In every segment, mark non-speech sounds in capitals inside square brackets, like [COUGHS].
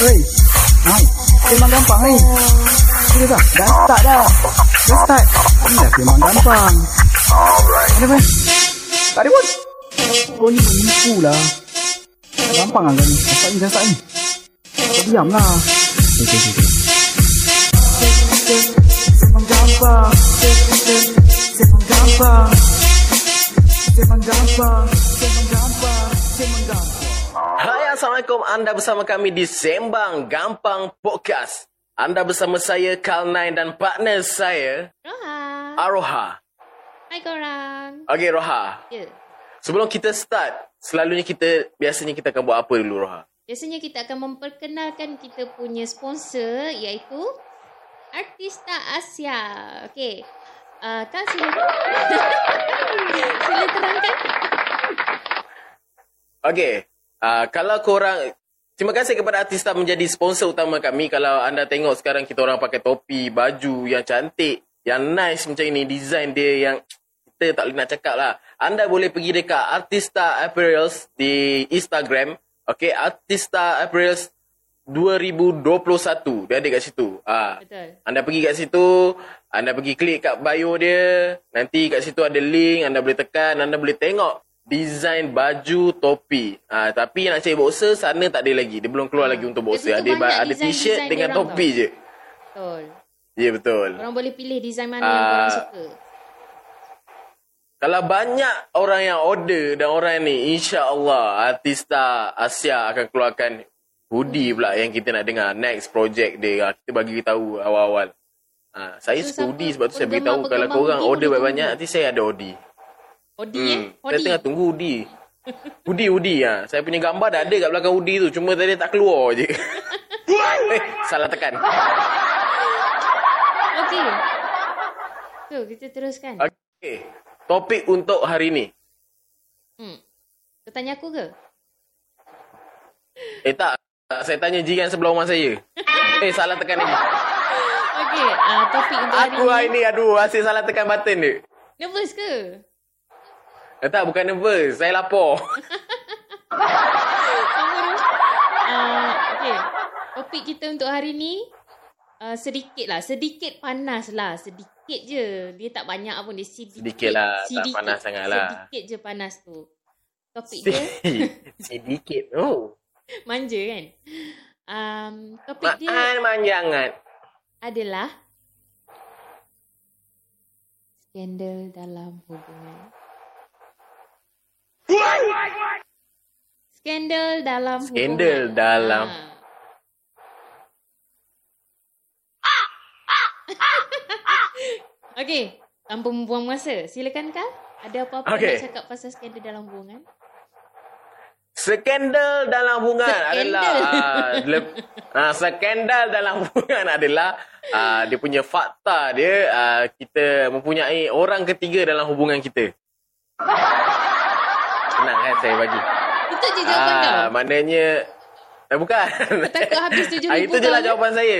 Hei, hai, memang gampang ni. Sudah dah, dah start dah. Dah start. Ni dah memang gampang. Ada apa? Tak ada pun. Kau ni menipu lah. Gampang lah ni. Dah start ni, dah start ni. Kau diam lah. Okay, okay, okay. Memang gampang. Memang gampang. Memang gampang. Memang gampang. Memang gampang. Assalamualaikum Anda bersama kami di Sembang Gampang Podcast Anda bersama saya Karl9 dan partner saya Roha. Aroha Hai korang. Okey Roha Ya. Sebelum kita start Selalunya kita Biasanya kita akan buat apa dulu Roha Biasanya kita akan memperkenalkan kita punya sponsor iaitu Artista Asia. Okey. Uh, Kak sila. [LAUGHS] sila terangkan. Okey uh, Kalau korang Terima kasih kepada Artista menjadi sponsor utama kami. Kalau anda tengok sekarang kita orang pakai topi, baju yang cantik, yang nice macam ini, design dia yang kita tak boleh nak cakap lah. Anda boleh pergi dekat Artista Apparels di Instagram. Okay, Artista Apparels 2021. Dia ada kat situ. Ah, Betul. anda pergi kat situ, anda pergi klik kat bio dia, nanti kat situ ada link, anda boleh tekan, anda boleh tengok design baju topi. Ah, tapi nak cari boxer sana tak ada lagi. Dia belum keluar lagi untuk boxer. Ada ada t-shirt dengan topi tau. je. Betul. Ya yeah, betul. Korang boleh pilih design mana yang Ah. korang suka. Kalau banyak orang yang order dan orang ni, insya-Allah Artista Asia akan keluarkan hoodie pula yang kita nak dengar next project dia. Kita bagi tahu awal-awal. Ha, saya So, suka hoodie sebab tu saya beritahu kalau korang hoodie order banyak-banyak nanti saya ada hoodie. Hoodie Hmm. eh? Saya Hoodie. tengah tunggu hoodie. Hoodie, hoodie ha. Saya punya gambar dah ada kat belakang hoodie tu. Cuma tadi tak keluar je. [LAUGHS] eh, salah tekan. Okey. Tu, kita teruskan. Okey. Topik untuk hari ni. Hmm. Kau tanya aku ke? Eh tak. Saya tanya jiran sebelah rumah saya. eh, salah tekan lagi. [LAUGHS] Okey, uh, topik untuk hari Aku hari ni, aduh, asyik salah tekan button dia. Nervous ke? Eh, tak, bukan nervous. Saya lapar. Tu. Uh, okay. Topik kita untuk hari ni uh, sedikit lah. Sedikit panas lah. Sedikit je. Dia tak banyak pun. Dia sedikit. Sedikit lah, tak panas sangat lah. Sedikit je panas tu. Topik dia [LAUGHS] Sedikit. Oh. manja kan? Um, topik dia Maan manjangan. adalah skandal dalam hubungan. Skandal dalam Skandal hubungan. dalam. Ha. Okey, tanpa membuang masa, silakan Kal. Ada apa-apa Okey. nak cakap pasal skandal dalam hubungan? Skandal dalam hubungan Skandal. adalah uh, uh, skandal dalam hubungan adalah uh, dia punya fakta dia uh, kita mempunyai orang ketiga dalam hubungan kita. Senang kan saya bagi. Itu je jawapan kau. Ah, maknanya eh, bukan. takut habis 7,000 [LAUGHS] Ah, Itu je lah kau jawapan saya.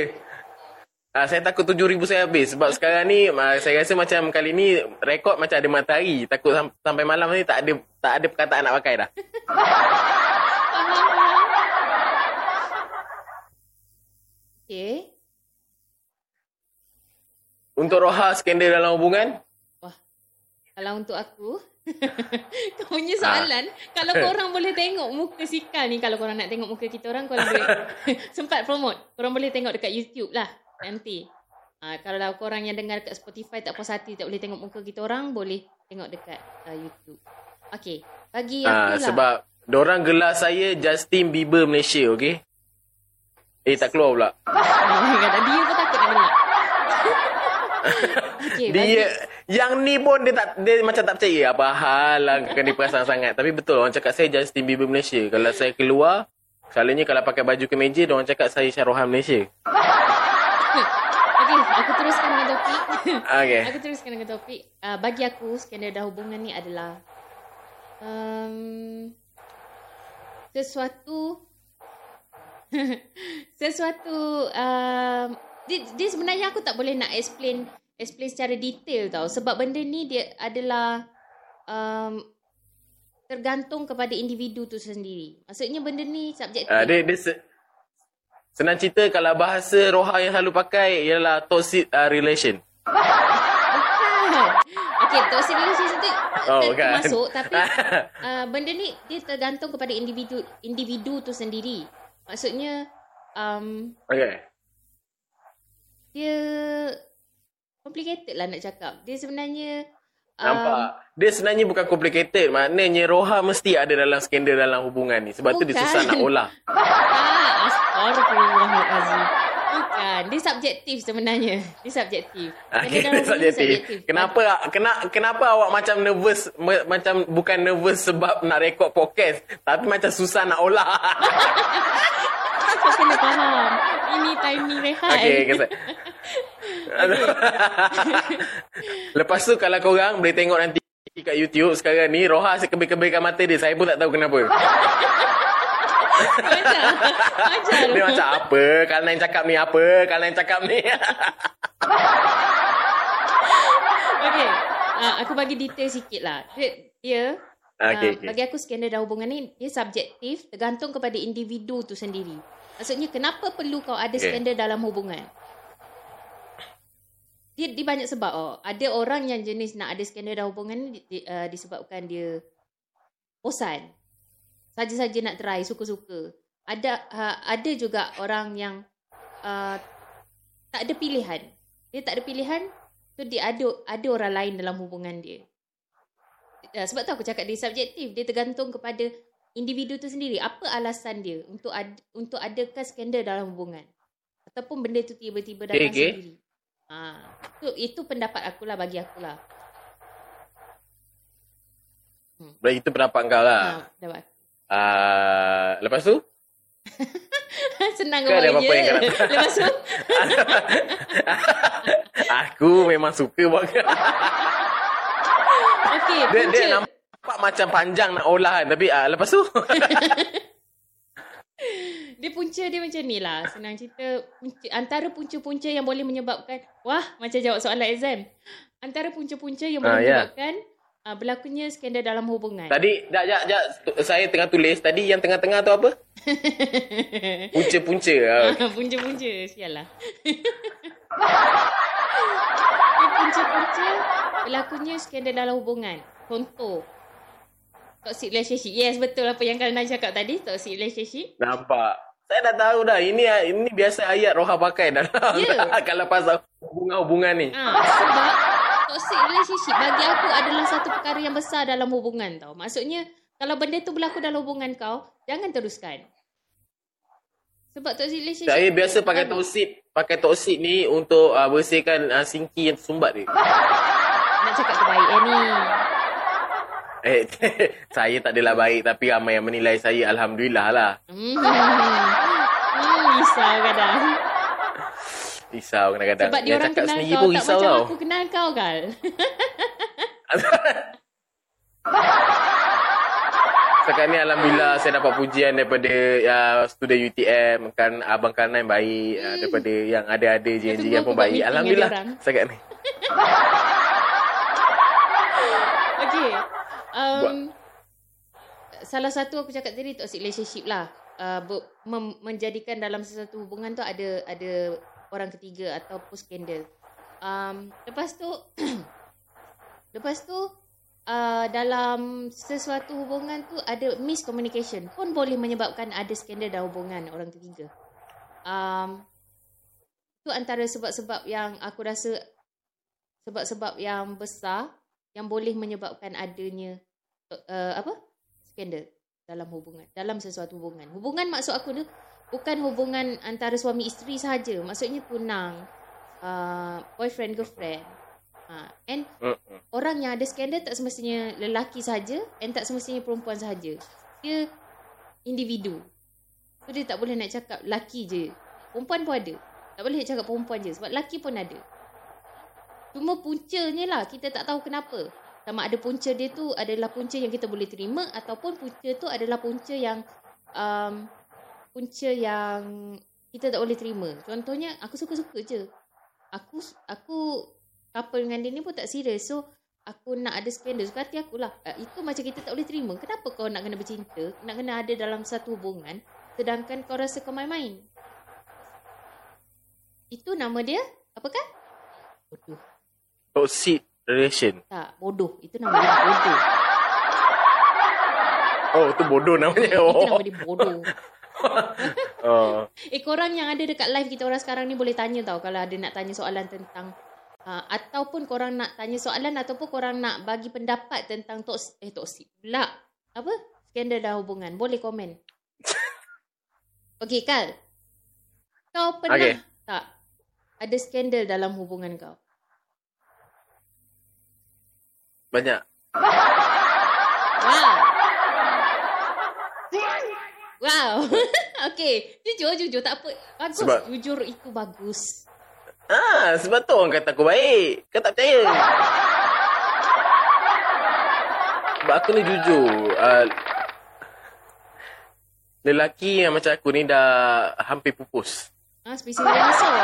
Ah, saya takut 7,000 saya habis. Sebab sekarang ni, ah, saya rasa macam kali ni, rekod macam ada matahari. Takut sam- sampai malam ni tak ada tak ada perkataan nak pakai dah. [LAUGHS] Okey. Untuk Roha, skandal dalam hubungan? Wah. Kalau untuk aku, [LAUGHS] kau punya Ah. soalan, kalau korang boleh tengok muka Sikal ni, kalau korang nak tengok muka kita orang, korang boleh [LAUGHS] sempat promote. Korang boleh tengok dekat YouTube lah nanti. Ah, kalau korang yang dengar dekat Spotify tak puas hati tak boleh tengok muka kita orang, boleh tengok dekat uh, YouTube. Okey, bagi aku Ah, lah. sebab Diorang gelar saya Justin Bieber Malaysia, okey? Eh, tak keluar pula. [LAUGHS] Dia pun takut nak dengar. Bagi, Dia yang ni pun dia tak dia macam tak percaya apa hal lah kan dia perasan sangat. Tapi betul orang cakap saya Justin Bieber Malaysia. Kalau saya keluar, selalunya kalau pakai baju kemeja dia orang cakap saya Syarohan Malaysia. Okey, aku teruskan dengan topik. Okey. Aku teruskan dengan topik. Uh, bagi aku, skandal dalam hubungan ni adalah um, sesuatu [LAUGHS] sesuatu um, dia, dia sebenarnya aku tak boleh nak explain explain secara detail tau sebab benda ni dia adalah um, tergantung kepada individu tu sendiri. Maksudnya benda ni subjektif. Uh, dia dia se- Senang cerita kalau bahasa Roha yang selalu pakai ialah toxic uh, relation. [LAUGHS] Okay, toxic relationship tu Oh, bukan. masuk tapi uh, [LAUGHS] benda ni dia tergantung kepada individu individu tu sendiri. Maksudnya um, Okay. dia complicated lah nak cakap. Dia sebenarnya um, Nampak? Dia sebenarnya bukan complicated. Maknanya Roha mesti ada dalam skandal dalam hubungan ni. Sebab tu dia Bukan. susah nak olah. [LAUGHS] Ah, astagfirullahalazim. Bukan, dia subjektif sebenarnya. Dia subjektif. Okay, Benda dalam [LAUGHS] hubungan subjektif. Kenapa kenapa kenapa awak macam nervous me, macam bukan nervous sebab nak rekod podcast tapi macam susah nak olah. [LAUGHS] Kau kena faham. Ini timing rehat. Okey, okay. [LAUGHS] Lepas tu kalau korang boleh tengok nanti kat YouTube sekarang ni Roha sekebir-kebirkan mata dia. Saya pun tak tahu kenapa. Macam. Macam. Dia macam apa? Kalau Nain cakap ni apa? Kalau Nain cakap ni. [LAUGHS] Okey. Uh, aku bagi detail sikit lah. Dia, dia Okey, uh, okey. bagi aku skandal dalam hubungan ni, dia subjektif, tergantung kepada individu tu sendiri. Maksudnya, kenapa perlu kau ada Okey. skandal dalam hubungan? Dia, dia banyak sebab. Oh. Ada orang yang jenis nak ada skandal dalam hubungan ni di, uh, disebabkan dia bosan. Saja-saja nak try, suka-suka. Ada uh, ada juga orang yang uh, tak ada pilihan. Dia tak ada pilihan, tu dia ada ada orang lain dalam hubungan dia. Uh, sebab tu aku cakap dia subjektif. Dia tergantung kepada individu tu sendiri. Apa alasan dia untuk ad, untuk adakan skandal dalam hubungan? Ataupun benda tu tiba-tiba datang Okay, okay. sendiri. Ha, tu, itu pendapat akulah bagi akulah. Baik, itu pendapat kau lah. Ha, dapat. Uh, lepas tu? [LAUGHS] Senang Kan ada kau apa-apa yang kau [LAUGHS] Lepas tu, [LAUGHS] Aku memang suka buat okey, dia, punca. dia nampak macam panjang nak olah kan. Tapi uh, lepas tu? Dia punca dia macam ni lah. Senang cerita. Punca, antara punca-punca yang boleh menyebabkan. Wah, macam jawab soalan exam. Antara punca-punca yang boleh Ah, ya. menyebabkan uh, berlakunya skandal dalam hubungan. Tadi, jap, jap, jap. Saya tengah tulis. Tadi yang tengah-tengah tu apa? [LAUGHS] Punca-punca. Uh, punca-punca. Sial lah. [LAUGHS] Punca-punca berlakunya skandal dalam hubungan. Contoh. Toxic relationship. Yes, betul apa yang kalian cakap tadi. Toxic relationship. nampak. Saya dah tahu dah. Ini ini biasa ayat Roha pakai dalam. Ya. [LAUGHS] kalau pasal hubungan-hubungan ni. Ha, sebab toxic relationship bagi aku adalah satu perkara yang besar dalam hubungan tau. Maksudnya, kalau benda tu berlaku dalam hubungan kau, jangan teruskan. Sebab toxic relationship... Saya biasa pakai toksik. Pakai toksik ni untuk uh, bersihkan uh, sinki yang tersumbat ni. Nak cakap terbaik eh ni. Eh, [LAUGHS] saya tak adalah baik tapi ramai yang menilai saya Alhamdulillah lah. Hmm. hmm, [LAUGHS] risau kadang. Risau kadang-kadang. Sebab dia Yang orang kenal sendiri kau pun tak risau macam tau. aku kenal kau Kal. Setakat [LAUGHS] ni Alhamdulillah saya dapat pujian daripada uh, student UTM. Kan Abang Kanan baik. Uh, daripada yang ada-ada je yang pun baik. Alhamdulillah. Setakat ni. Okay. Um, salah satu aku cakap tadi toxic relationship lah. Uh, mem, menjadikan dalam sesuatu hubungan tu ada ada orang ketiga ataupun skandal. Um, lepas tu [CLEARS THROAT] lepas tu uh, dalam sesuatu hubungan tu ada miscommunication pun boleh menyebabkan ada skandal dalam hubungan orang ketiga. Um, tu antara sebab-sebab yang aku rasa sebab-sebab yang besar yang boleh menyebabkan adanya uh, apa? Skandal dalam hubungan dalam sesuatu hubungan. Hubungan maksud aku tu bukan hubungan antara suami isteri sahaja. Maksudnya tunang uh, boyfriend girlfriend. Uh, and Mm-mm. orang yang ada skandal tak semestinya lelaki sahaja and tak semestinya perempuan sahaja. Dia individu. So dia tak boleh nak cakap lelaki je. Perempuan pun ada. Tak boleh nak cakap perempuan je sebab lelaki pun ada Cuma puncanya lah kita tak tahu kenapa. Sama ada punca dia tu adalah punca yang kita boleh terima ataupun punca tu adalah punca yang um, punca yang kita tak boleh terima. Contohnya aku suka-suka je. Aku aku couple dengan dia ni pun tak serius. So aku nak ada skandal suka hati aku lah. Uh, itu macam kita tak boleh terima. Kenapa kau nak kena bercinta, nak kena ada dalam satu hubungan sedangkan kau rasa kau main-main? Itu nama dia apakah? Bodoh. Toxic relation. Tak, bodoh. Itu nama dia bodoh. Oh, tu bodoh namanya. Itu Oh. nama dia bodoh. [LAUGHS] oh. [LAUGHS] Eh korang yang ada dekat live kita orang sekarang ni boleh tanya tau kalau ada nak tanya soalan tentang uh, ataupun korang nak tanya soalan ataupun korang nak bagi pendapat tentang tos eh toksik pula. Apa? Skandal dalam hubungan. Boleh komen. [LAUGHS] Okey, Kal. Kau pernah Okey. tak ada skandal dalam hubungan kau? Banyak. Wow. Wow. [LAUGHS] Okey, jujur jujur tak apa. Bagus. Sebab- Jujur itu bagus. Ah, sebab tu orang kata aku baik. Kau tak percaya. Sebab aku ni jujur. Uh, lelaki yang macam aku ni dah hampir pupus. Ah, spesies dinosaur. [LAUGHS]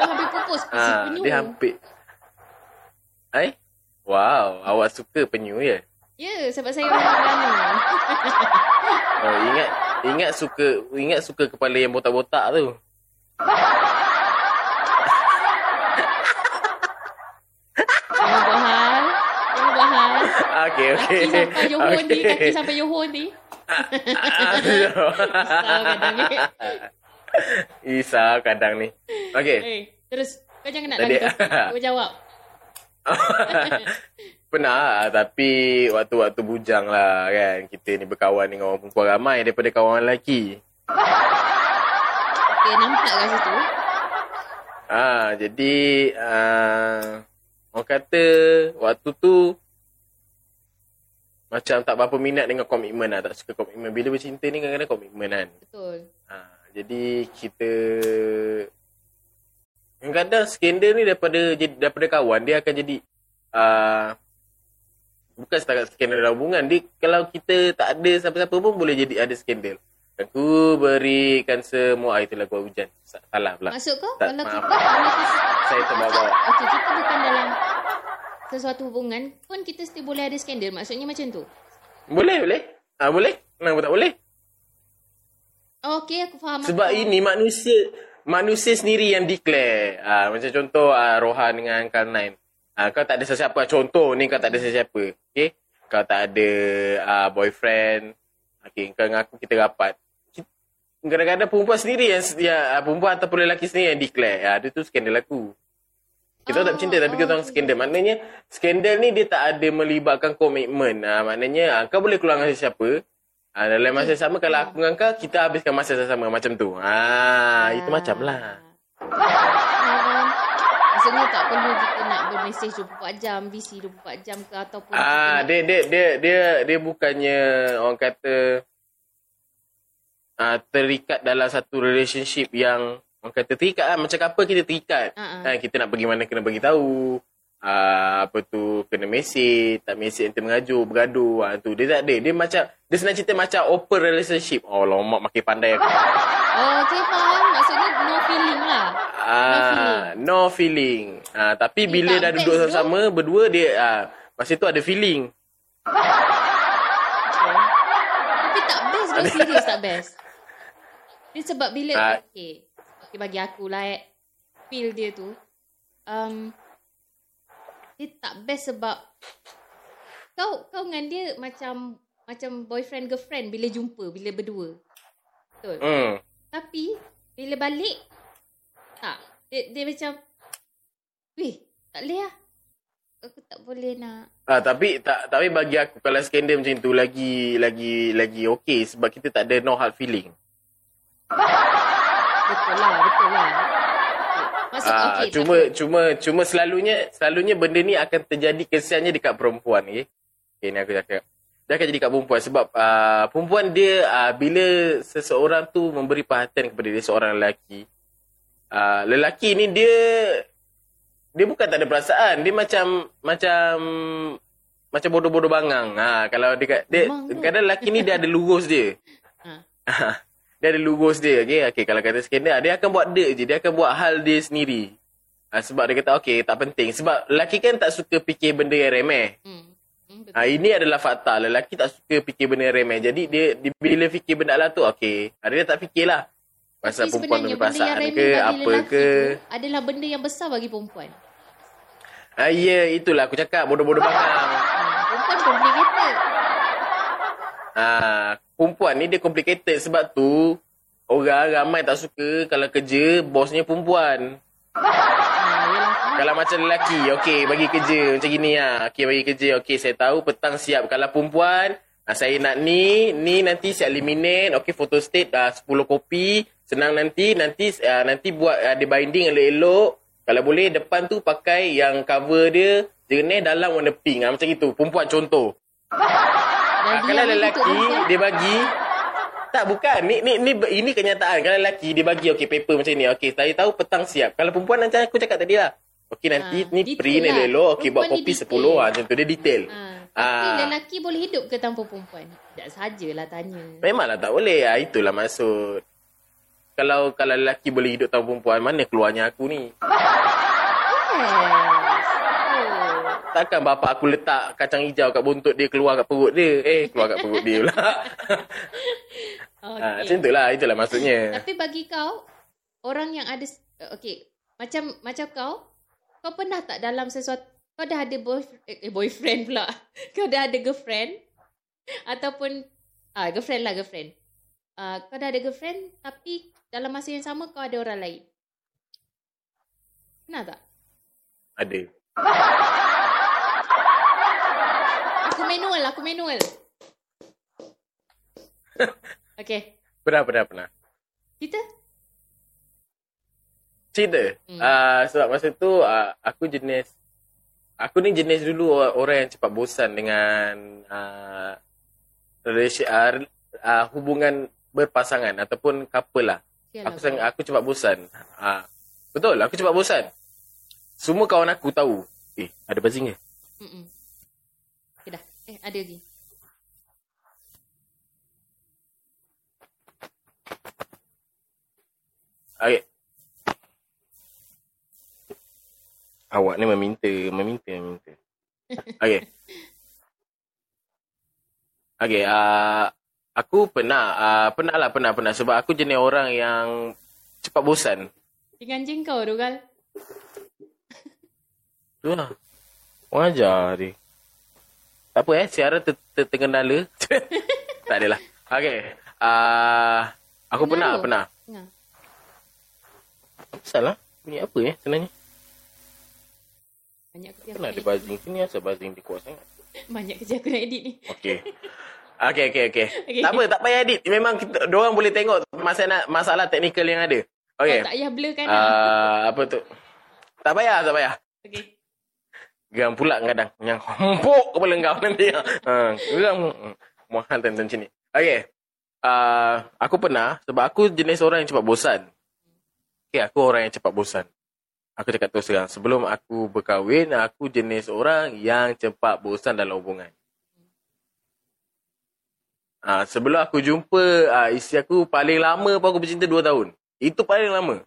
oh, habis pupus. Spesies Ah, dia hampir. Ai? Wow, awak suka penyu ya? Ya, sebab saya orang Terengganu. [LAUGHS] Oh, ingat ingat suka ingat suka kepala yang botak-botak tu. Jangan buat hal. Jangan buat hal. Okey, okey. Kaki sampai Johor ni. Kaki sampai Johor ni. [LAUGHS] Risau kadang ni. Isa kadang ni. Okey. Eh, terus. Kau jangan nak Tadi- topik. Kau jawab. [LAUGHS] Pernah lah, tapi waktu-waktu bujang lah kan. Kita ni berkawan dengan orang perempuan ramai daripada kawan lelaki. Okay, nampak kat situ. Ah, jadi ah, orang kata waktu tu macam tak berapa minat dengan komitmen lah. Tak suka komitmen. Bila bercinta ni kadang-kadang komitmen kan. Betul. Ah, jadi kita kadang-kadang skandal ni daripada daripada kawan dia akan jadi uh, bukan setakat skandal dalam hubungan dia kalau kita tak ada siapa-siapa pun boleh jadi ada skandal aku berikan semua ah, itulah gua hujan Sa- salah pula Maksud kau? Tak, kalau maaf. kita... Saya terbawa Okey, kita bukan dalam sesuatu hubungan pun kita still boleh ada skandal. Maksudnya macam tu. boleh boleh ah boleh kenapa tak boleh Okey, aku faham. Sebab aku. ini manusia manusia sendiri yang declare. Ah macam contoh ah, Rohan dengan Kalnain. Ah kau tak ada sesiapa. Contoh ni kau tak ada sesiapa. Okey. Kau tak ada ah, boyfriend. Okey, kau dengan aku kita rapat. Kadang-kadang perempuan sendiri yang, ah, perempuan ataupun lelaki sendiri yang declare. Ah dia tu skandal aku. Kita Oh, tak bercinta tapi kita orang skandal. Maknanya skandal ni dia tak ada melibatkan komitmen. Ah maknanya ah, kau boleh keluar dengan sesiapa. Ah, dalam masa sama kalau aku dengan kau kita habiskan masa sama macam tu. Ah, itu macam lah. Maksudnya tak perlu kita nak bermesej 24 jam, busy 24 jam ke ataupun Ah, dia dia dia dia dia bukannya orang kata ah terikat dalam satu relationship yang orang kata terikat lah. macam apa kita terikat. Ah. Kan kita nak pergi mana kena bagi tahu. Ah, apa tu kena mesej, tak mesej nanti mengajuk, bergaduh. Ah tu dia tak ada. Dia macam dia senang cerita macam open relationship. Oh, lama makin pandai aku. [LAUGHS] Oh, okay, faham. Maksudnya no feeling lah. Ah, no feeling. Ah, tapi Eh, bila dah duduk tu. sama-sama berdua dia ah, masa tu ada feeling. Okay. Tapi tak best ke serius tak [LAUGHS] best. Dia sebab bila Ah. okay. okay bagi aku lah eh, feel dia tu um, dia tak best sebab kau kau dengan dia macam macam boyfriend girlfriend bila jumpa bila berdua. Betul. Hmm. Tapi bila balik tak dia, dia macam weh tak boleh lah. Aku tak boleh nak Ah, tapi tak tapi bagi aku kalau skandal macam tu lagi lagi lagi okey sebab kita tak ada no hard feeling. [LAUGHS] Betul lah, betul lah. Maksud Ah, okey, cuma tapi- cuma cuma selalunya selalunya benda ni akan terjadi kesiannya dekat perempuan okey. Okey ni aku cakap. Dia akan jadi dekat perempuan sebab uh, perempuan dia uh, bila seseorang tu memberi perhatian kepada dia seorang lelaki. Uh, lelaki ni dia dia bukan tak ada perasaan, dia macam macam macam bodoh-bodoh bangang. Ha kalau dia dia Memang kadang lelaki ni dia ada lurus dia. [LAUGHS] Ha. Dia ada lurus dia okey okey kalau kata skandal dia akan buat dia je dia akan buat hal dia sendiri ha, sebab dia kata okey tak penting sebab lelaki kan tak suka fikir benda yang remeh Hmm. Hmm, ha, ini adalah fakta lelaki tak suka fikir benda yang remeh jadi dia, dia bila fikir benda lah tu okey ha, dia tak fikirlah Pasal Tapi perempuan punya yang perasaan ke, apa ke. tu adalah benda yang besar bagi perempuan. Ah, ya, itulah aku cakap. Bodoh-bodoh [LAUGHS] bangang. Hmm, perempuan complicated. Ah, perempuan ni dia complicated sebab tu orang ramai tak suka kalau kerja bosnya perempuan. Kalau macam lelaki, okey bagi kerja macam gini lah. Okey bagi kerja, okey saya tahu petang siap. Kalau perempuan, ah, saya nak ni, ni nanti siap eliminate, okey photo state ah, 10 kopi. Senang nanti, nanti ah, nanti buat ah, dia binding elok-elok. Kalau boleh depan tu pakai yang cover dia jernih dalam warna pink. Ah, macam itu, perempuan contoh. Ah, Jadi kalau ni lelaki dia bagi. Tak bukan. Ni ni ni ini kenyataan. Kalau lelaki dia bagi okey paper macam ni. Okey saya tahu petang siap. Kalau perempuan macam aku cakap tadi lah. Okey nanti Ah, ni print lah. elok okey buat ni kopi detail. 10 ah macam tu. Dia detail. Ah, tapi Ah. lelaki boleh hidup ke tanpa perempuan? Tak sajalah tanya. memanglah tak boleh. Ah itulah maksud. Kalau kalau lelaki boleh hidup tanpa perempuan mana keluarnya aku ni? Yes. Takkan bapak aku letak kacang hijau kat buntut dia keluar kat perut dia eh keluar kat perut dia pula Okay. [LAUGHS] ah macam itulah itulah maksudnya Tapi bagi kau, orang yang ada... Okay, macam macam kau, kau pernah tak dalam sesuatu... Kau dah ada boyfriend, eh, boyfriend pula. [LAUGHS] Kau dah ada girlfriend. Ataupun... Ah, girlfriend lah, girlfriend. Ah, kau dah ada girlfriend, tapi dalam masa yang sama kau ada orang lain. Pernah tak? ada [LAUGHS] manual, aku manual. [LAUGHS] Okay. pernah pernah pernah Kita? cerita. Hmm. Uh, sebab masa tu uh, aku jenis aku ni jenis dulu or- orang yang cepat bosan dengan uh, relation, uh, uh, hubungan berpasangan ataupun couple lah. Sial Aku lah, sang, aku cepat bosan. Uh, betul, aku cepat bosan. Semua kawan aku tahu. Eh, ada buzzing ke? Mm-mm. Eh, ada lagi. Okay. Awak ni meminta, meminta, meminta. [LAUGHS] Okay. Okay, uh, aku pernah, uh, pernah lah, pernah, pernah. Sebab aku jenis orang yang cepat bosan. Dengan anjing kau tu, Gal. Tu lah. Orang ajar dia. Apa eh, siara ter, ter, terkendala. [LAUGHS] tak adalah. Okay. Uh, aku pernah, pernah. Tengah. Apa salah? Bunyi apa eh sebenarnya? Banyak kerja Pernah ada buzzing sini, asal buzzing dia kuat sangat. [LAUGHS] Banyak kerja aku nak edit ni. Okey. Okey, okey, okey. Okey. Tak apa, tak payah edit. Memang kita, orang boleh tengok masalah, masalah teknikal yang ada. Okey. Oh, tak payah blur kan? Uh, apa tu? Tak payah, tak payah. okay. Geram pula kadang. Yang empuk kepala kau nanti. Ha, geram. Mahal time macam ni. Okey. Uh, aku pernah, sebab aku jenis orang yang cepat bosan. Okey, aku orang yang cepat bosan. Aku cakap terus terang. Sebelum aku berkahwin, aku jenis orang yang cepat bosan dalam hubungan. Uh, sebelum aku jumpa uh, isteri aku, paling lama pun aku bercinta 2 tahun. Itu paling lama.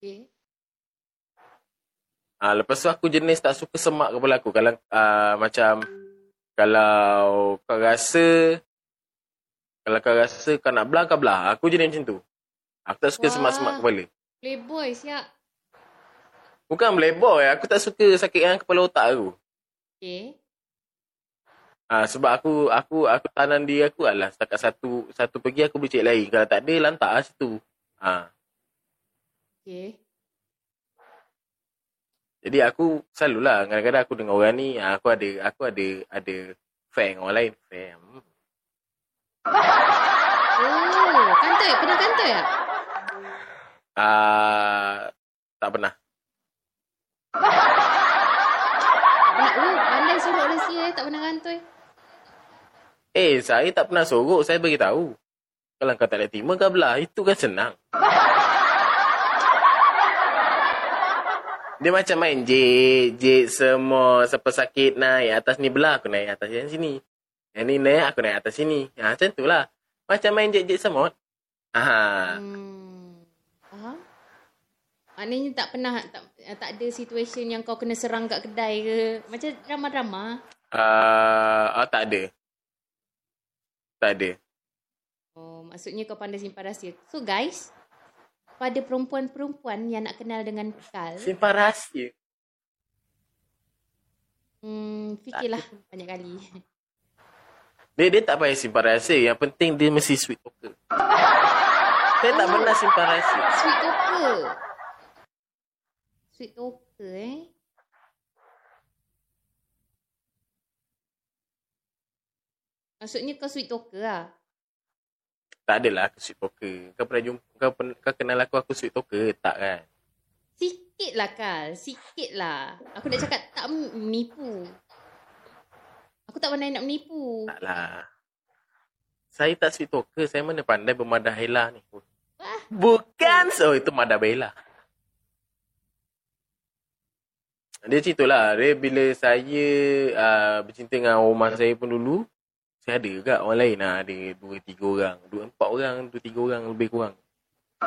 okay. Ah lepas tu aku jenis tak suka semak kepala aku. Kalau ah, macam kalau kau rasa kalau kau rasa kau nak belah kau belah. Aku jenis macam tu. Aku tak suka Wah. semak-semak kepala. Playboy, siap. Bukan playboy, aku tak suka sakitkan kepala otak aku. Okay. Ah sebab aku aku aku tahanan diri aku adalah setakat satu satu pergi aku boleh cek lain. Kalau tak ada lantak lah situ. Ah Okay. Jadi aku selalulah kadang-kadang aku dengan orang ni ah, aku ada aku ada ada fan dengan orang lain. Fan. Hmm. Oh, kantoi. Pernah kantoi tak? Ah tak pernah. Tak pernah. Oh, pandai sorok rahsia eh. Tak pernah kantoi. Eh, saya tak pernah sorok. Saya bagi tahu. Kalau kau tak nak terima, kau belah. Itu kan senang. Dia macam main jek, jek semua siapa sakit naik atas ni belah aku naik atas yang sini. Yang ni naik aku naik atas sini. Ha, macam tu lah. Macam main jek-jek semut. Ha. Hmm. Faham? Maknanya tak pernah, tak, tak ada situasi yang kau kena serang kat kedai ke. Macam drama-drama. Uh, oh, tak ada. Tak ada. Oh, maksudnya kau pandai simpan rahsia. So guys, pada perempuan-perempuan yang nak kenal dengan Kal, Simpan rahsia. hmm, fikirlah banyak kali. [LAUGHS] Dia, dia tak payah simpan rahsia. Yang penting dia mesti sweet talker. [LAUGHS] Saya tak pernah simpan rahsia. Sweet talker. Sweet talker eh. Maksudnya kau sweet talker lah. Tak adalah aku sweet talker. Kau pernah jumpa, kau, pen, kau kenal aku, aku sweet talker. Tak kan? Sikit lah Kal. Sikit lah. Aku nak cakap tak menipu. Aku tak pandai nak menipu. Tak lah. Saya tak sweet talker. Saya mana pandai bermadah Hela ni. Wah. Bukan. So, itu madah Bella. Dia cerita lah. Dia bila saya uh, bercinta dengan rumah saya pun dulu. Saya ada juga orang lain. lah. Ada dua, tiga orang. Dua, empat orang. Dua, tiga orang lebih kurang. [LAUGHS]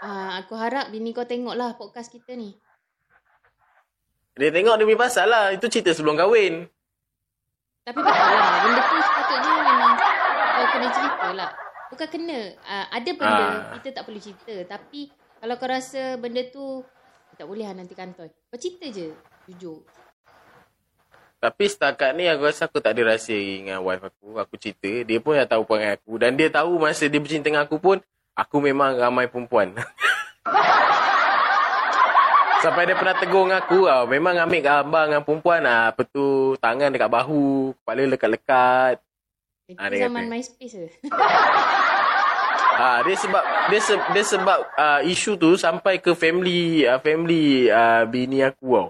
Ah, aku harap bini kau tengoklah podcast kita ni. Dia tengok demi pasal lah. Itu cerita sebelum kahwin. Tapi betul lah. Benda tu sepatutnya memang kau kena cerita lah. Bukan kena. Uh, ada benda Ah. kita tak perlu cerita. Tapi kalau kau rasa benda tu tak boleh lah nanti kantor. Kau cerita je. Jujur. Tapi setakat ni aku rasa aku tak ada rahsia dengan wife aku. Aku cerita. Dia pun dah tahu perangai aku. Dan dia tahu masa dia bercinta dengan aku pun. Aku memang ramai perempuan. [LAUGHS] Sampai dia pernah tegur dengan aku. Oh, memang ambil gambar dengan perempuan. Ah, apa tu. Tangan dekat bahu. Kepala lekat-lekat. Itu Ah, zaman kata. MySpace ke? [LAUGHS] Ah, dia sebab dia, se, dia sebab uh, isu tu sampai ke family uh, family uh, bini aku tau.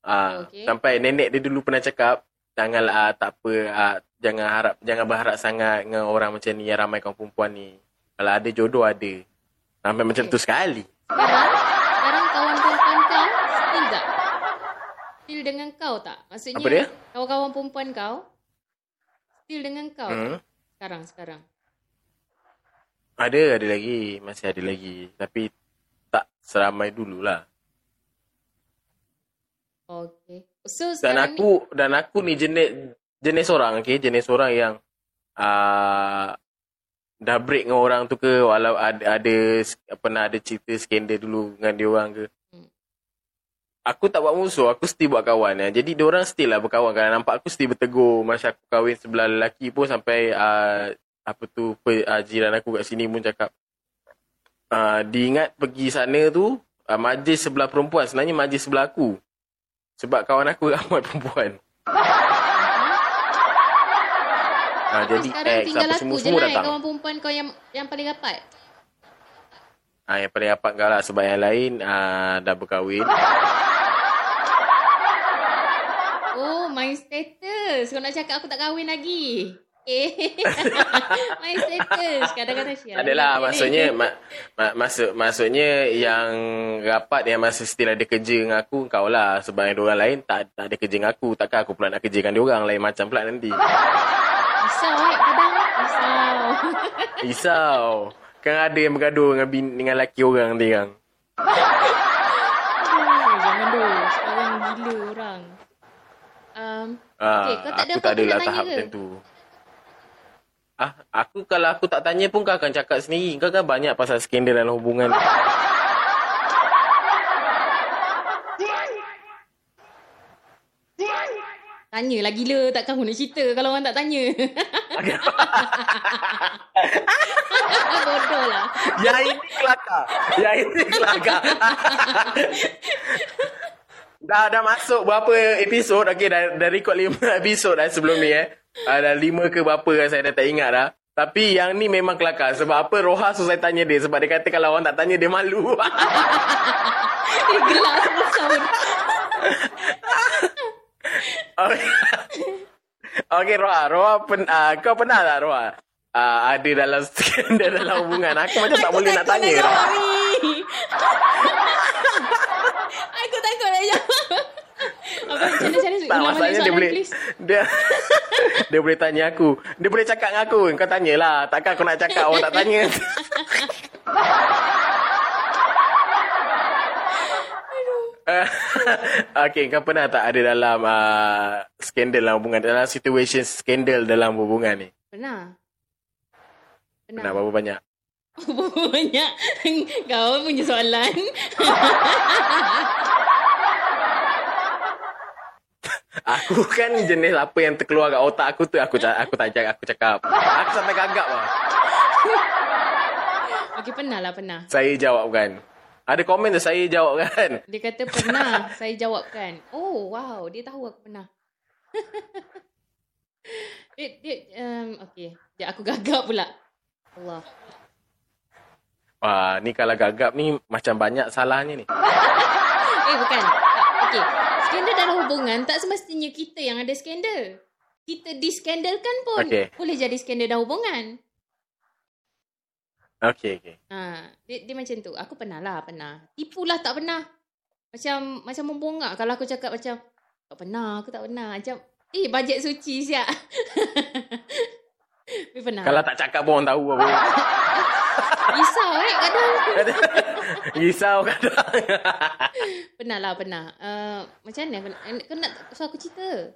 Ah, Okey. sampai nenek dia dulu pernah cakap janganlah uh, tak apa uh, jangan harap jangan berharap sangat dengan orang macam ni yang ramai kaum perempuan ni. Kalau ada jodoh ada. Sampai macam tu sekali. Sekarang, sekarang kawan perempuan kau still tak? Still dengan kau tak? Maksudnya Apa dia? kawan-kawan perempuan kau still dengan kau Hmm. tak? Sekarang, sekarang. Ada ada lagi, masih ada lagi. Tapi tak seramai dululah. Okay. So Dan aku dan aku ni jenis jenis orang okey, jenis orang yang uh, dah break dengan orang tu ke walau ada ada pernah ada cerita skandal dulu dengan dia orang ke. Hmm. Aku tak buat musuh, aku still buat kawan ya. Jadi dia orang still lah berkawan kalau nampak aku still bertegur masa aku kahwin sebelah lelaki pun sampai uh, apa tu pe, uh, jiran aku kat sini pun cakap uh, diingat pergi sana tu uh, majlis sebelah perempuan sebenarnya majlis sebelah aku. Sebab kawan aku [LAUGHS] ramai perempuan. Ha, [LAUGHS] Tapi jadi sekarang ex tinggal apa aku semua semua lah eh, datang. kawan perempuan kau yang yang paling rapat. Ha, yang paling rapat kau lah sebab yang lain uh, dah berkahwin. Oh, my status. Kau nak cakap aku tak kahwin lagi. Eh, [LAUGHS] my status. Kadang-kadang share. Adalah maksudnya ma, ma, maksud maksudnya yang rapat yang masa still ada kerja dengan aku kau lah sebab yang orang lain tak tak ada kerja dengan aku takkan aku pula nak kerja dengan dia orang lain macam pula nanti. Risau eh, kadang. Risau. [LAUGHS] Risau. Kan ada yang bergaduh dengan bin, dengan laki orang nanti kan. Jangan dulu. Sekarang gila orang. Um, Ah, Okey, kau tak ada aku apa-apa tak adalah tahap macam tu. Ah, aku kalau aku tak tanya pun kau akan cakap sendiri. Kau kan banyak pasal skandal dalam hubungan. Tanyalah gila. Takkan aku nak cerita kalau orang tak tanya. [LAUGHS] Bodoh lah. Yang ini kelakar. Yang ini kelakar. [LAUGHS] dah dah masuk berapa episod? Okey, dah, dah record lima episod dah sebelum ni eh. Dah lima ke berapa kan saya dah tak ingat dah. Tapi yang ni memang kelakar. Sebab apa Roha so saya tanya dia. Sebab dia kata kalau orang tak tanya dia malu. [LAUGHS] Dia gelak semua sound. [LAUGHS] Okey, okay, Roha. Roha pen, uh, kau pernah tak Roha? Uh, ada dalam [LAUGHS] skandal dalam hubungan. Aku macam tak boleh nak tanya aku takut nak jawab. Apa macam mana Tak ulang masalahnya dia boleh please. dia [LAUGHS] dia boleh tanya aku. Dia boleh cakap dengan aku. Kau tanyalah. Takkan aku nak cakap orang tak tanya. [LAUGHS] okay, kau pernah tak ada dalam uh, skandal dalam hubungan, dalam situation skandal dalam hubungan ni? Pernah. Pernah. Pernah berapa banyak? [LAUGHS] Banyak. Kau punya soalan. Aku kan jenis apa yang terkeluar kat otak aku tu aku aku tak cakap, aku cakap. Aku sampai gagap lah. Okey, pernah lah, pernah. Saya jawab kan. Ada komen tu saya jawab kan. Dia kata pernah. saya jawabkan. Oh, wow. Dia tahu aku pernah. [LAUGHS] dia, dia, um, okay. Dia, aku gagap pula. Allah. Wah, ni kalau gagap ni macam banyak salahnya ni. [LAUGHS] Eh, bukan. Okay. Skandal dalam hubungan tak semestinya kita yang ada skandal. Kita diskandalkan pun Okey. boleh jadi skandal dalam hubungan. Okey, okey. Ha, dia, dia macam tu. Aku pernah lah, pernah. Tipulah tak pernah. Macam macam membongak kalau aku cakap macam tak pernah, aku tak pernah. Macam eh bajet suci siap. [LAUGHS] Tapi pernah. Kalau tak cakap pun orang tahu apa. [LAUGHS] Risau eh kadang. [LAUGHS] Risau kadang. [LAUGHS] Pernah lah, pernah. Uh, macam mana? Kau- Kau nak so aku cerita?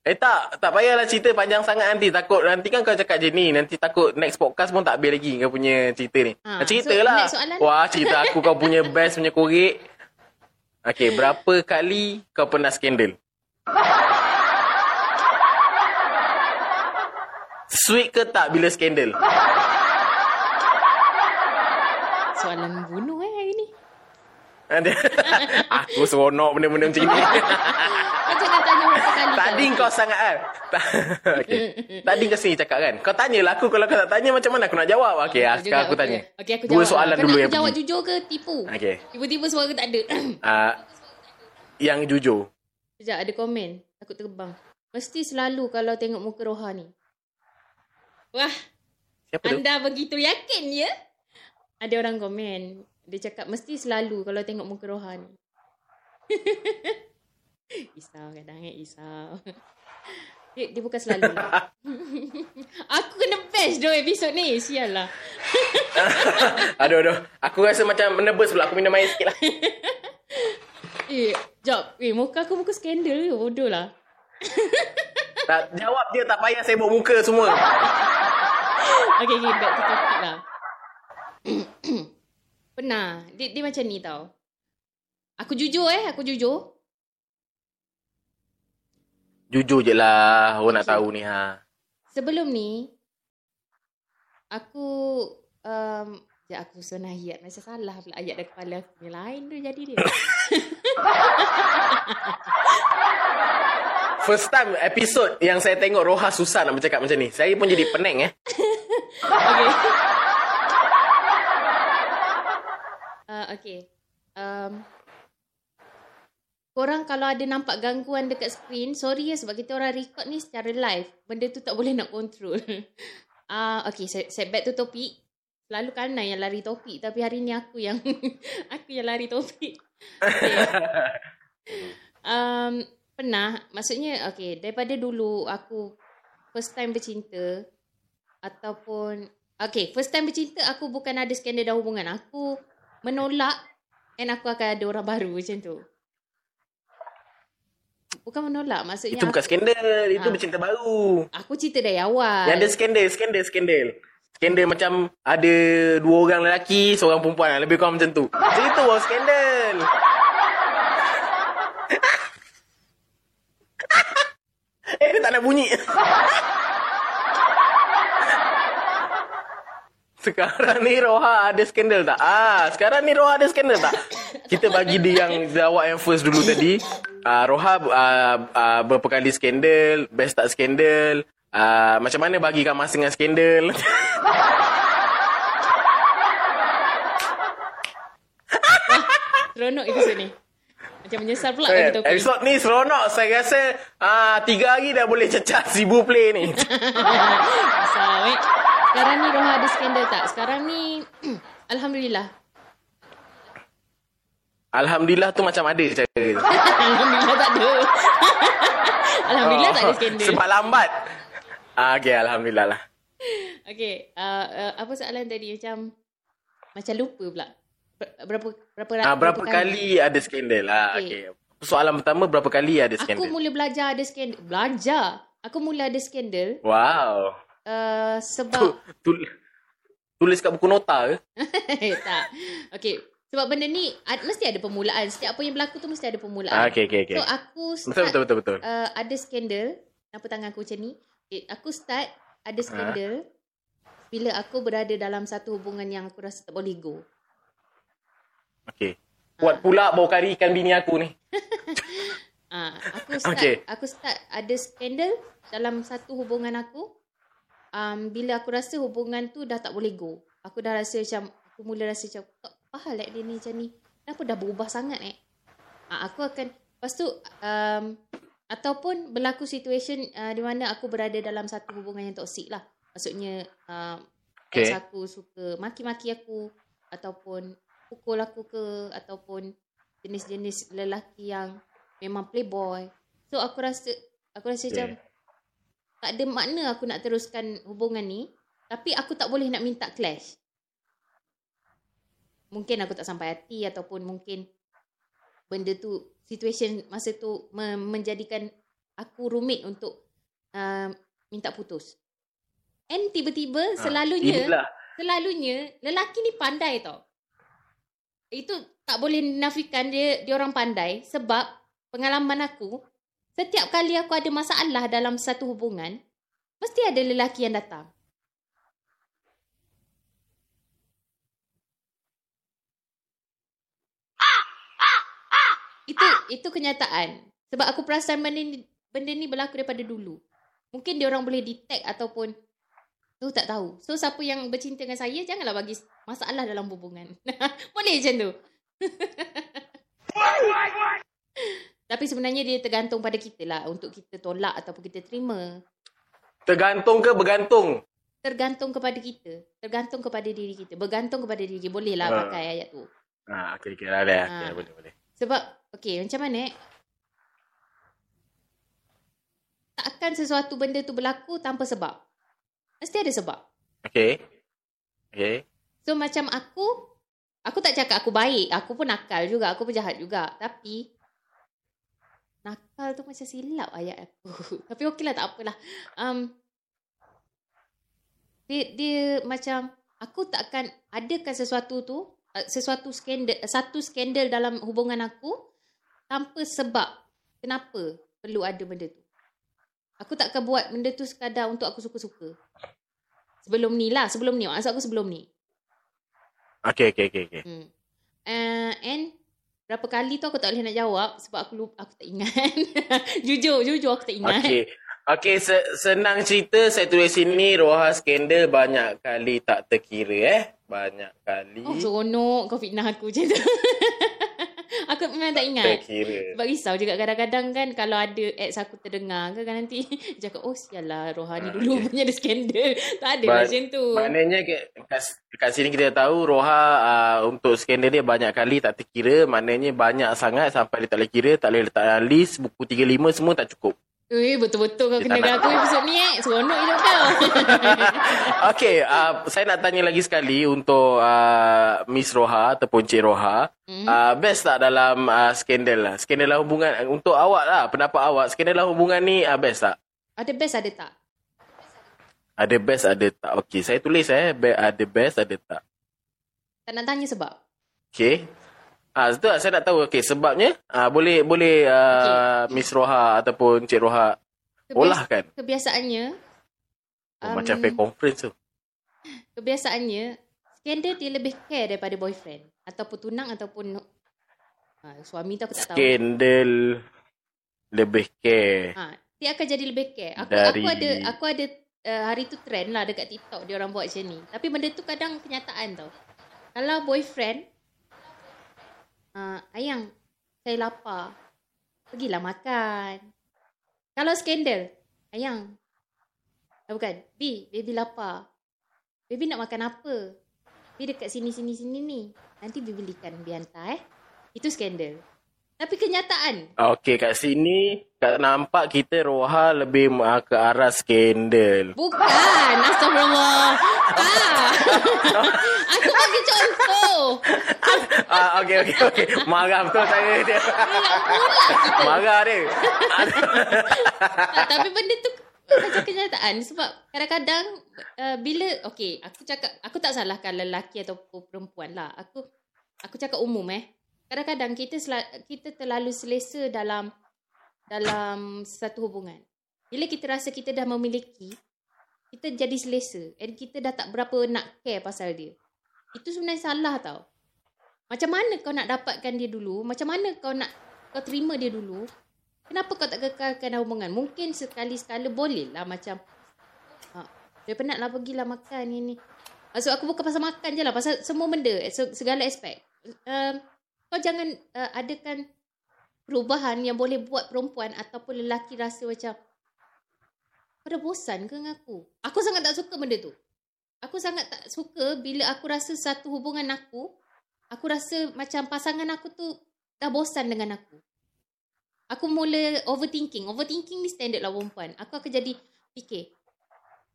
eh tak, tak payahlah cerita panjang sangat nanti. Takut nanti kan kau cakap je ni. Nanti takut next podcast pun tak habis lagi kau punya cerita ni. Ha, cerita so lah. Wah, cerita aku kau punya [LAUGHS] best punya korek. Okay, berapa kali kau pernah skandal? Sweet ke tak bila skandal? Soalan membunuh eh hari ni. Ada. [LAUGHS] aku seronok benda-benda macam ni. Kau jangan tanya berapa kali Tadi kau sangat kan? okay. Tadi kau sini cakap kan? Kau tanyalah aku. Kalau kau tak tanya macam mana aku nak jawab? Okay, Betul ah, sekarang aku juga, tanya. okey. Okey, aku Dua jawab. soalan Kau dulu yang aku jawab pergi. jujur ke tipu? Okay. Tiba-tiba suara tak ada. Uh, yang jujur. Sekejap ada komen. Takut terbang. Mesti selalu kalau tengok muka Roha ni. Wah, Siapa tu? anda begitu yakin ya? Ada orang komen. Dia cakap mesti selalu kalau tengok muka Roha ni. [LAUGHS] Isau kadang eh, isau. [LAUGHS] Dia, dia bukan selalu. [LAUGHS] Aku kena best doh episod ni. Sial lah. aduh, aduh. Aku rasa macam nervous pula. Aku minum air sikit lah. Eh, jap. Eh, muka aku muka skandal ke? Bodoh lah. tak, jawab je. Tak payah sibuk muka semua. Okay, okay, back to topic lah. Pernah. Dia, dia macam ni tau. Aku jujur eh, aku jujur. Jujur je lah. Orang nak tahu ni ha. Sebelum ni, aku... Um, ya, aku susun ayat. Macam salah pula ayat dari kepala aku. Yang lain tu jadi dia. [LAUGHS] First time episode yang saya tengok Roha susah nak bercakap macam ni. Saya pun jadi pening eh. [LAUGHS] okay. Uh, okay. Um, korang kalau ada nampak gangguan dekat screen, sorry ya sebab kita orang record ni secara live. Benda tu tak boleh [LAUGHS] nak control. Ah, uh, okay, set, set back to topik. Selalu Kana yang lari topik tapi hari ni aku yang [LAUGHS] aku yang lari topik. Okay. Um, pernah, maksudnya okay, daripada dulu aku first time bercinta ataupun okay, first time bercinta aku bukan ada skandal dalam hubungan. Aku menolak and aku akan ada orang baru macam tu. Bukan menolak, maksudnya Itu bukan skandal. Itu Ha. bercinta baru. aku cerita dari awal. Yang ada skandal, skandal, skandal. Skandal macam ada dua orang lelaki, seorang perempuan. Lebih kurang macam tu. Macam itu baru skandal. [LAUGHS] eh, dia tak nak bunyi. [LAUGHS] Sekarang ni Roha ada skandal tak? Ah, sekarang ni Roha ada skandal tak? Kita bagi dia yang jawab yang first dulu tadi. Ah, Roha ah, ah, berapa kali skandal, best tak skandal. Ah, macam mana bagikan masa dengan skandal? Seronok [LAUGHS] episod ni. Macam menyesal pula bagi topik. Episod ni seronok. Saya rasa ah, tiga hari dah boleh cecah [LAUGHS] sibu play ni. [LAUGHS] Asal, eh. Sekarang ni Roha ada skandal tak? Sekarang ni, [CLEARS THROAT] Alhamdulillah. Alhamdulillah tu macam ada cara [LAUGHS] dia. Alhamdulillah tak ada. [LAUGHS] Alhamdulillah tak ada skandal. Oh, Sebab lambat. Ah, okay, Alhamdulillah lah. Okay, uh, uh, apa soalan tadi? Macam, macam lupa pula. Ber- Berapa berapa Ah, berapa kali ada skandal? Ah, Okey. okay. Soalan pertama, berapa kali ada Aku skandal? mula belajar ada skandal. Belajar. Aku mula ada skandal Wow. Uh, Tu, sebab tu, tulis kat buku nota ke? [LAUGHS] tak. Okay. Sebab benda ni ad, mesti ada permulaan. Setiap apa yang berlaku tu mesti ada permulaan. Ah, okay, okay, okay. So aku betul, start betul, betul, betul. uh, ada skandal. Kenapa tangan aku macam ni? Okay, aku start ada skandal bila aku berada dalam satu hubungan yang aku rasa tak boleh go. Okay. Buat pula bau kari ikan bini aku ni. [LAUGHS] Ah, aku start Okay. aku start ada skandal dalam satu hubungan aku. Um, bila aku rasa hubungan tu dah tak boleh go. Aku dah rasa macam aku mula rasa macam apa hal like dia ni macam ni. Kenapa dah berubah sangat eh? Ah, aku akan lepas tu um, ataupun berlaku situation uh, di mana aku berada dalam satu hubungan yang toksik lah. Maksudnya um, Okay. ex aku suka maki-maki aku ataupun pukul aku ke ataupun jenis-jenis lelaki yang memang playboy. So aku rasa aku rasa Okay. macam tak ada makna aku nak teruskan hubungan ni tapi aku tak boleh nak minta clash. Mungkin aku tak sampai hati ataupun mungkin benda tu situation masa tu me- menjadikan aku rumit untuk uh, minta putus. And tiba-tiba Ah, selalunya Inilah. selalunya lelaki ni pandai tau. Itu tak boleh nafikan dia dia orang pandai sebab pengalaman aku setiap kali aku ada masalah dalam satu hubungan mesti ada lelaki yang datang. Itu itu kenyataan. Sebab aku perasan benda ni, benda ni berlaku daripada dulu. Mungkin dia orang boleh detect ataupun tu tak tahu. So siapa yang bercinta dengan saya janganlah bagi masalah dalam hubungan. [LAUGHS] boleh macam tu. [LAUGHS] Tapi sebenarnya dia tergantung pada kita lah untuk kita tolak ataupun kita terima. Tergantung ke bergantung? Tergantung kepada kita. Tergantung kepada diri kita. Bergantung kepada diri kita. Boleh lah Ha. pakai ayat tu. Ah, okay, okay. Ada. Okay, Ah. boleh, boleh. Sebab, okay macam mana eh? Takkan sesuatu benda tu berlaku tanpa sebab. Mesti ada sebab. Okay. Okay. So macam aku, aku tak cakap aku baik. Aku pun nakal juga. Aku pun jahat juga. Tapi, nakal tu macam silap ayat aku. [LAUGHS] Tapi okey lah, tak apalah. Um, dia, dia macam, aku takkan adakan sesuatu tu, uh, sesuatu skandal, satu skandal dalam hubungan aku tanpa sebab kenapa perlu ada benda tu. Aku takkan buat benda tu sekadar untuk aku suka-suka. Sebelum ni lah, sebelum ni. Maksud aku sebelum ni. Okay, okay, okay. okay. Hmm. Uh, and berapa kali tu aku tak boleh nak jawab sebab aku lupa, aku tak ingat. [LAUGHS] jujur, jujur aku tak ingat. Okay. Okay, se- senang cerita saya tulis sini Roha skandal banyak kali tak terkira eh. Banyak kali Oh, seronok kau fitnah aku macam tu. [LAUGHS] aku memang tak ingat. terkira. Sebab risau juga kadang-kadang kan kalau ada ex aku terdengar ke kan nanti [LAUGHS] dia cakap oh sialah Rohani Ah, dulu okay. punya ada skandal. [LAUGHS] Tak ada But macam tu. Maknanya kat, kat sini kita tahu Roha uh, untuk skandal dia banyak kali tak terkira. Maknanya banyak sangat sampai dia tak boleh kira. Tak boleh letak dalam list. Buku 35 semua tak cukup. Eh betul-betul kau kena aku episod ni eh. Seronok hidup kau. [LAUGHS] [LAUGHS] Okay, uh, saya nak tanya lagi sekali untuk uh, Miss Roha ataupun Cik Roha. Hmm. Uh, best tak dalam uh, skandal lah? Skandal dalam hubungan. Untuk awak lah, pendapat awak. Skandal dalam hubungan ni uh, best tak? ada best ada tak? Ada best, ada tak? Okay, saya tulis eh. Be- ada best, ada tak? Tak nak tanya sebab. Okay. Ah, betul tak? Saya nak tahu. Okay, sebabnya ah, boleh boleh uh, Miss Roha ataupun Cik Roha Kebias- olah kan? Kebiasaannya Oh, um, macam fake conference tu. kebiasaannya skandal dia lebih care daripada boyfriend ataupun tunang ataupun ha, suami tu aku tak tahu. Skandal lebih care. Ha, dia akan jadi lebih care. Aku Dari- aku ada aku ada uh, hari tu trend lah dekat TikTok dia orang buat macam ni. Tapi benda tu kadang kenyataan tau. Kalau boyfriend uh, ayang saya lapar. Pergilah makan. Kalau skandal, ayang Ah, bukan. B, baby lapar. Baby nak makan apa? Baby dekat sini, sini, sini ni. Nanti baby belikan, baby hantar eh. Itu skandal. Tapi kenyataan. Okey, kat sini kat nampak kita Roha lebih uh, ke arah skandal. Bukan. Astagfirullah. [LAUGHS] Ah. [LAUGHS] Aku bagi contoh. Ah, okey okey okey. Marah betul saya dia. Marah dia. Tak, tapi benda tu macam kenyataan sebab kadang-kadang uh, bila okey aku cakap aku tak salahkan lelaki atau perempuan lah aku aku cakap umum eh kadang-kadang kita sel, kita terlalu selesa dalam dalam satu hubungan bila kita rasa kita dah memiliki kita jadi selesa and kita dah tak berapa nak care pasal dia itu sebenarnya salah tau macam mana kau nak dapatkan dia dulu macam mana kau nak kau terima dia dulu Kenapa kau tak kekalkan hubungan? Mungkin sekali-sekala boleh lah macam ha, Dia penat lah pergilah makan ni ni. Maksud aku bukan pasal makan je lah. Pasal semua benda. Segala aspek. Um, kau jangan uh, adakan perubahan yang boleh buat perempuan ataupun lelaki rasa macam kau dah bosan ke dengan aku? Aku sangat tak suka benda tu. Aku sangat tak suka bila aku rasa satu hubungan aku, aku rasa macam pasangan aku tu dah bosan dengan aku. Aku mula overthinking. Overthinking ni standard lah perempuan. Aku akan jadi fikir.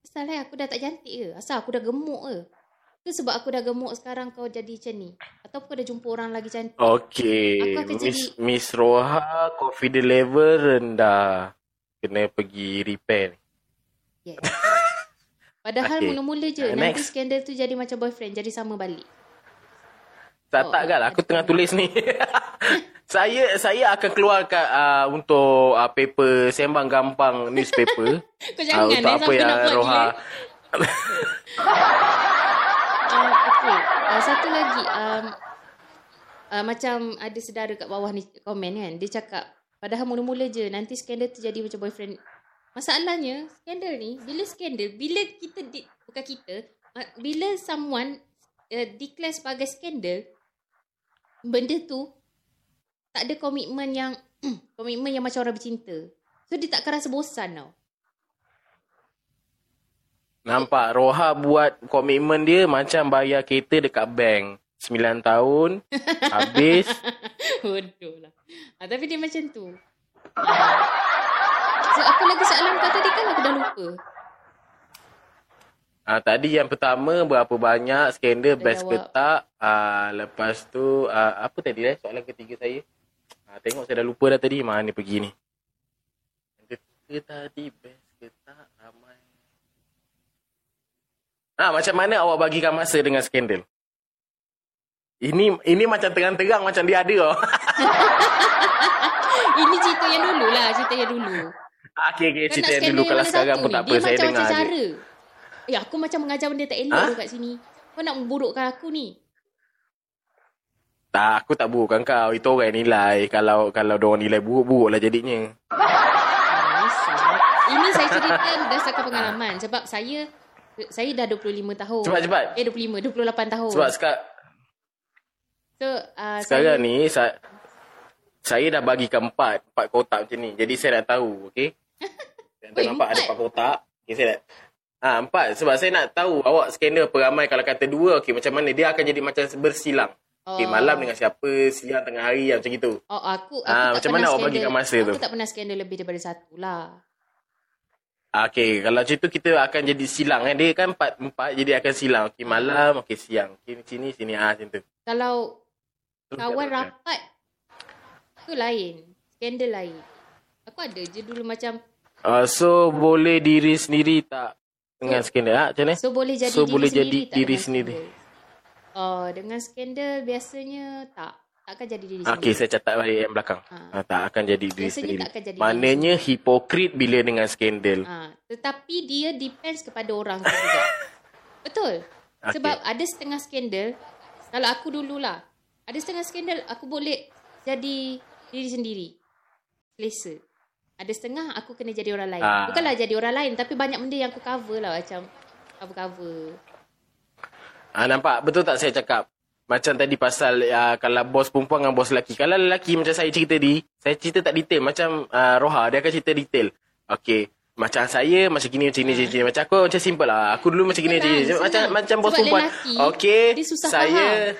Asal lah aku dah tak cantik ke? Asal aku dah gemuk ke? Ke sebab aku dah gemuk sekarang kau jadi macam ni? Atau kau dah jumpa orang lagi cantik? Aku akan Miss jadi- Miss Roha confidence level rendah. Kena pergi repair. Yes. [LAUGHS] Padahal Okay. mula-mula je. Uh, Nanti next. skandal tu jadi macam boyfriend. Jadi sama balik. Tak Oh, tak gal, aku tengah tu. tulis ni. [LAUGHS] saya saya akan keluarkan uh, untuk uh, paper sembang gampang newspaper. [LAUGHS] Kau jangan untuk eh. apa yang Roha. Uh, okay. Uh, satu lagi. Um, uh, macam ada sedara kat bawah ni komen kan. Dia cakap. Padahal mula-mula je. Nanti skandal tu jadi macam boyfriend. Masalahnya. Skandal ni. Bila skandal. Bila kita. Di, bukan kita. Bila someone uh, declare sebagai skandal. Benda tu. Tak ada komitmen yang. [CLEARS THROAT] komitmen yang macam orang bercinta. So dia takkan rasa bosan tau. Nampak Roha buat komitmen dia macam bayar kereta dekat bank. 9 tahun [LAUGHS] habis Bodoh lah. Ha, tapi dia macam tu. So, apa lagi soalan kau tadi kan aku dah lupa. Ah tadi yang pertama berapa banyak skandal Dah best ke tak? Ah lepas tu ah, apa tadi eh soalan ketiga saya? Ah tengok saya dah lupa dah tadi mana pergi ni. Yang ketiga tadi best ke tak ramai. Ah macam mana awak bagikan masa dengan skandal? Ini ini macam terang-terang macam dia ada oh. [LAUGHS] Ini cerita yang dulu lah. Cerita yang dulu. Ah, Okey okey cerita yang dulu kalau sekarang pun tak apa Dia saya dengar macam-macam je. cara. Eh, aku macam mengajar benda tak elok Ha? kat sini. Kau nak memburukkan aku ni. Tak aku tak burukkan kau. Itu orang yang nilai. Kalau kalau dia orang nilai buruk-buruk lah jadinya. [LAUGHS] Ah. Ini saya cerita berdasarkan pengalaman. Sebab saya saya dah 25 tahun. Cepat cepat. Eh, 25. 28 tahun. Sebab sekarang So, uh, Sekarang saya, ni saya, saya dah bagikan empat, empat kotak macam ni. Jadi saya dah tahu, okey? [LAUGHS] Saya Oi, nampak ada empat? kotak. Okey, saya dah Ah, empat. Sebab saya nak tahu awak skandal peramai kalau kata dua, okey macam mana dia akan jadi macam bersilang. Oh. malam dengan siapa, siang tengah hari macam gitu. Oh, aku, aku Ah, tak macam mana awak bagikan masa aku tu? tak pernah skandal lebih daripada satu lah. Okey, kalau macam tu kita akan jadi silang kan. Dia kan empat, empat jadi akan silang. Okey, malam, okey siang. Okey, sini, sini. Ah, macam tu. Kalau Terus kawan rapat, tu lain. Skandal lain. Aku ada je dulu macam, Ah, so boleh diri sendiri tak dengan skandal? Ah, macam mana? so boleh jadi So, diri boleh sendiri jadi tak diri sendiri. skandal? Oh, dengan skandal biasanya tak. Takkan jadi diri Okey, sendiri. saya catat balik yang belakang. Ha. Ha. tak akan jadi diri Biasanya sendiri. tak akan jadi diri Maknanya hipokrit bila dengan skandal. Ha, tetapi dia depends kepada orang juga. [LAUGHS] Betul. Okey. Sebab ada setengah skandal, kalau aku dululah, ada setengah skandal aku boleh jadi diri sendiri. Selesa. Ada setengah aku kena jadi orang lain. Ah. Bukanlah jadi orang lain, tapi banyak benda yang aku cover lah macam cover-cover. Ha, nampak? Betul tak saya cakap? Macam tadi pasal uh, kalau bos perempuan dengan bos lelaki. Kalau lelaki macam saya cerita di, saya cerita tak detail. Macam uh, Roha, dia akan cerita detail. Okey. Macam saya, macam gini, macam ni, macam ni. Macam aku macam simple lah. Aku dulu macam gini, macam ni. Senang, Macam, macam bos perempuan. Okey. saya, faham.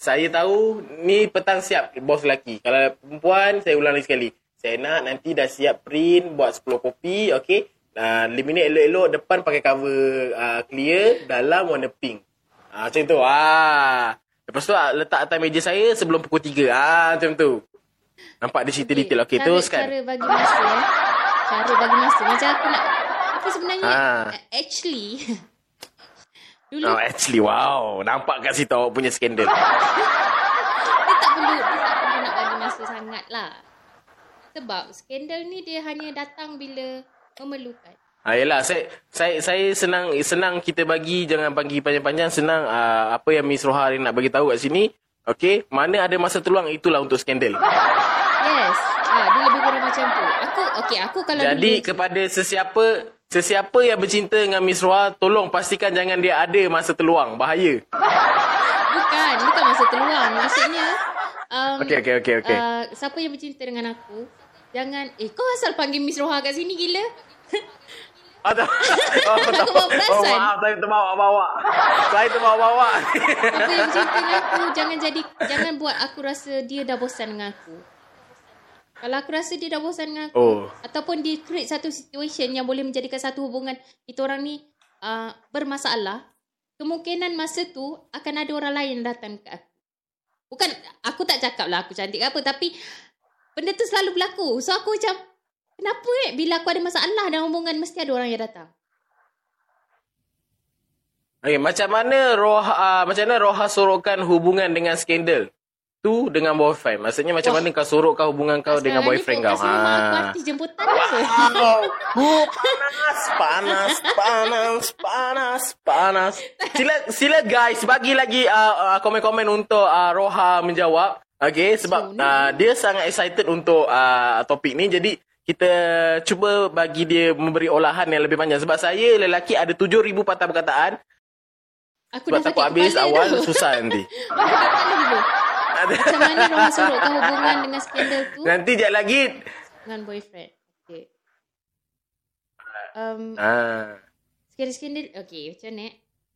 saya tahu ni petang siap bos lelaki. Kalau perempuan, saya ulang lagi sekali. Saya nak nanti dah siap print, buat 10 kopi, okay. Uh, laminate elok-elok, depan pakai cover uh, clear, dalam warna pink. Ah, macam tu. Ah. Lepas tu ah, letak atas meja saya sebelum pukul 3. Ah, macam tu. Nampak dia cerita detail. Okay, cara, teruskan. Cara bagi masa eh. Cara bagi masa. Macam aku nak... Aku sebenarnya... Ah. Actually... [LAUGHS] dulu Oh, actually, wow. Nampak kat situ awak punya skandal. [LAUGHS] dia tak perlu dia tak perlu nak bagi masa sangat lah. Sebab skandal ni dia hanya datang bila memerlukan. Ah, yelah, saya, saya, saya senang senang kita bagi, jangan bagi panjang-panjang. Senang ah, apa yang Miss Roha nak bagi tahu kat sini. Okay, mana ada masa terluang, itulah untuk skandal. Yes. Ah, dia lebih kurang macam tu. Aku, okay, aku kalau Jadi dulu... kepada sesiapa sesiapa yang bercinta dengan Miss Roha, tolong pastikan jangan dia ada masa terluang. Bahaya. Bukan, bukan masa terluang. Maksudnya... Um, Okey, okey, okey, okey. Uh, siapa yang bercinta dengan aku, jangan... Eh, kau asal panggil Miss Roha kat sini gila? [LAUGHS] [LAUGHS] Oh, tak. Oh, tak. Bawa oh, perasan. maaf, saya terbawa-bawa. Saya terbawa-bawa. Siapa yang bercinta dengan aku, jangan jadi... Jangan buat aku rasa dia dah bosan dengan aku. Kalau aku rasa dia dah bosan dengan aku, Oh. ataupun dia create satu situation yang boleh menjadikan satu hubungan kita orang ni uh, bermasalah, kemungkinan masa tu akan ada orang lain datang ke aku. Bukan, aku tak cakap lah aku cantik ke apa, tapi benda tu selalu berlaku. So aku macam, kenapa eh bila aku ada masalah dalam hubungan, mesti ada orang yang datang. Okay, macam mana Roha uh, macam mana Roha sorokkan hubungan dengan skandal? Tu dengan boyfriend. Maksudnya macam Wah. mana kau sorokkan hubungan kau dengan boyfriend kau? Rumah aku Ha. artis jemputan apa? Oh, oh, panas, panas, panas, panas, panas. Sila, sila guys, bagi lagi uh, uh, komen-komen untuk uh, Roha menjawab. Okay, sebab So, uh, dia sangat excited untuk uh, topik ni. Jadi, kita cuba bagi dia memberi olahan yang lebih panjang. Sebab saya, lelaki, ada 7,000 patah perkataan. Aku Sebab dah takut habis awal, tu. susah [LAUGHS] nanti. Macam mana orang sorokkan hubungan dengan skandal tu? nanti sekejap lagi. dengan boyfriend. Okay. Um, Ah. skandal-skandal, okay macam eh?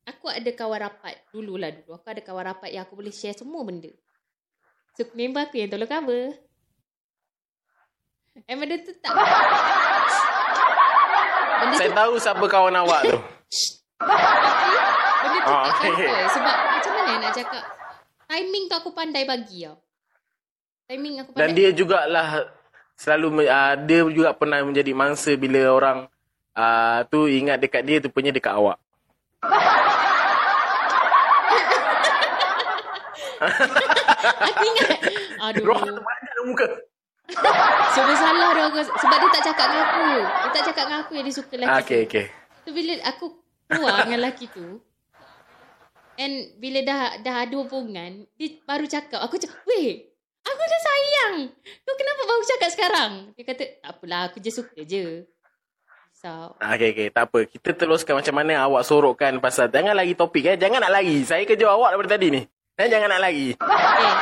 Aku ada kawan rapat, dululah dulu. Aku ada kawan rapat yang aku boleh share semua benda. So, member aku yang tolong cover. Eh, benda tu tak... Benda Saya tu, tahu siapa kawan awak tu. benda tu Ah, tak okay. cover. Sebab macam mana nak cakap? Timing tu aku pandai bagi tau. Timing aku pandai. Dan dia jugalah selalu uh, dia juga pernah menjadi mangsa bila orang uh, tu ingat dekat dia tu punya dekat awak. [LAUGHS] Aku ingat. Aduh. Roh tu banyak dalam muka. So dia salah dia aku sebab dia tak cakap dengan aku. Dia tak cakap dengan aku yang dia suka lelaki. Ah, tu. okay, okay. So bila aku keluar dengan lelaki tu and bila dah dah ada hubungan, dia baru cakap. Aku cakap, "Weh, aku dah sayang. Kau kenapa baru cakap sekarang?" Dia kata, "Tak apalah, aku je suka je." So, Ah, Okay, okay. Tak apa. Kita teruskan macam mana awak sorokkan pasal. Jangan lagi topik eh. Jangan nak lari. Saya kerja awak daripada tadi ni. Eh, jangan nak lari. eh,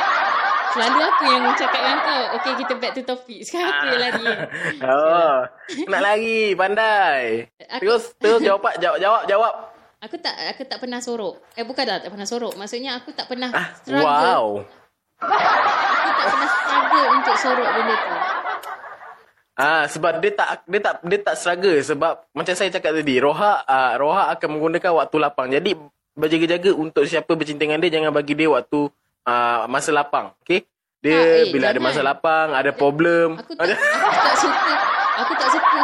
selalu aku yang cakap dengan kau, "Okay, kita back to topic." Sekarang aku yang lari. [LAUGHS] Oh, nak lari. Pandai. Aku- Terus, terus jawab, jawab, jawab, jawab. Aku tak aku tak pernah sorok. Eh bukan dah tak pernah sorok. Maksudnya aku tak pernah Ah, struggle. wow. Aku tak pernah struggle untuk sorok benda tu. Ah sebab dia tak dia tak dia tak struggle sebab macam saya cakap tadi Roha ah, Roha akan menggunakan waktu lapang. Jadi berjaga-jaga untuk siapa bercinta dengan dia jangan bagi dia waktu ah, masa lapang. Okey? Dia Ah, eh, bila ada jangan. masa lapang, ada problem. Aku tak aku tak suka aku tak suka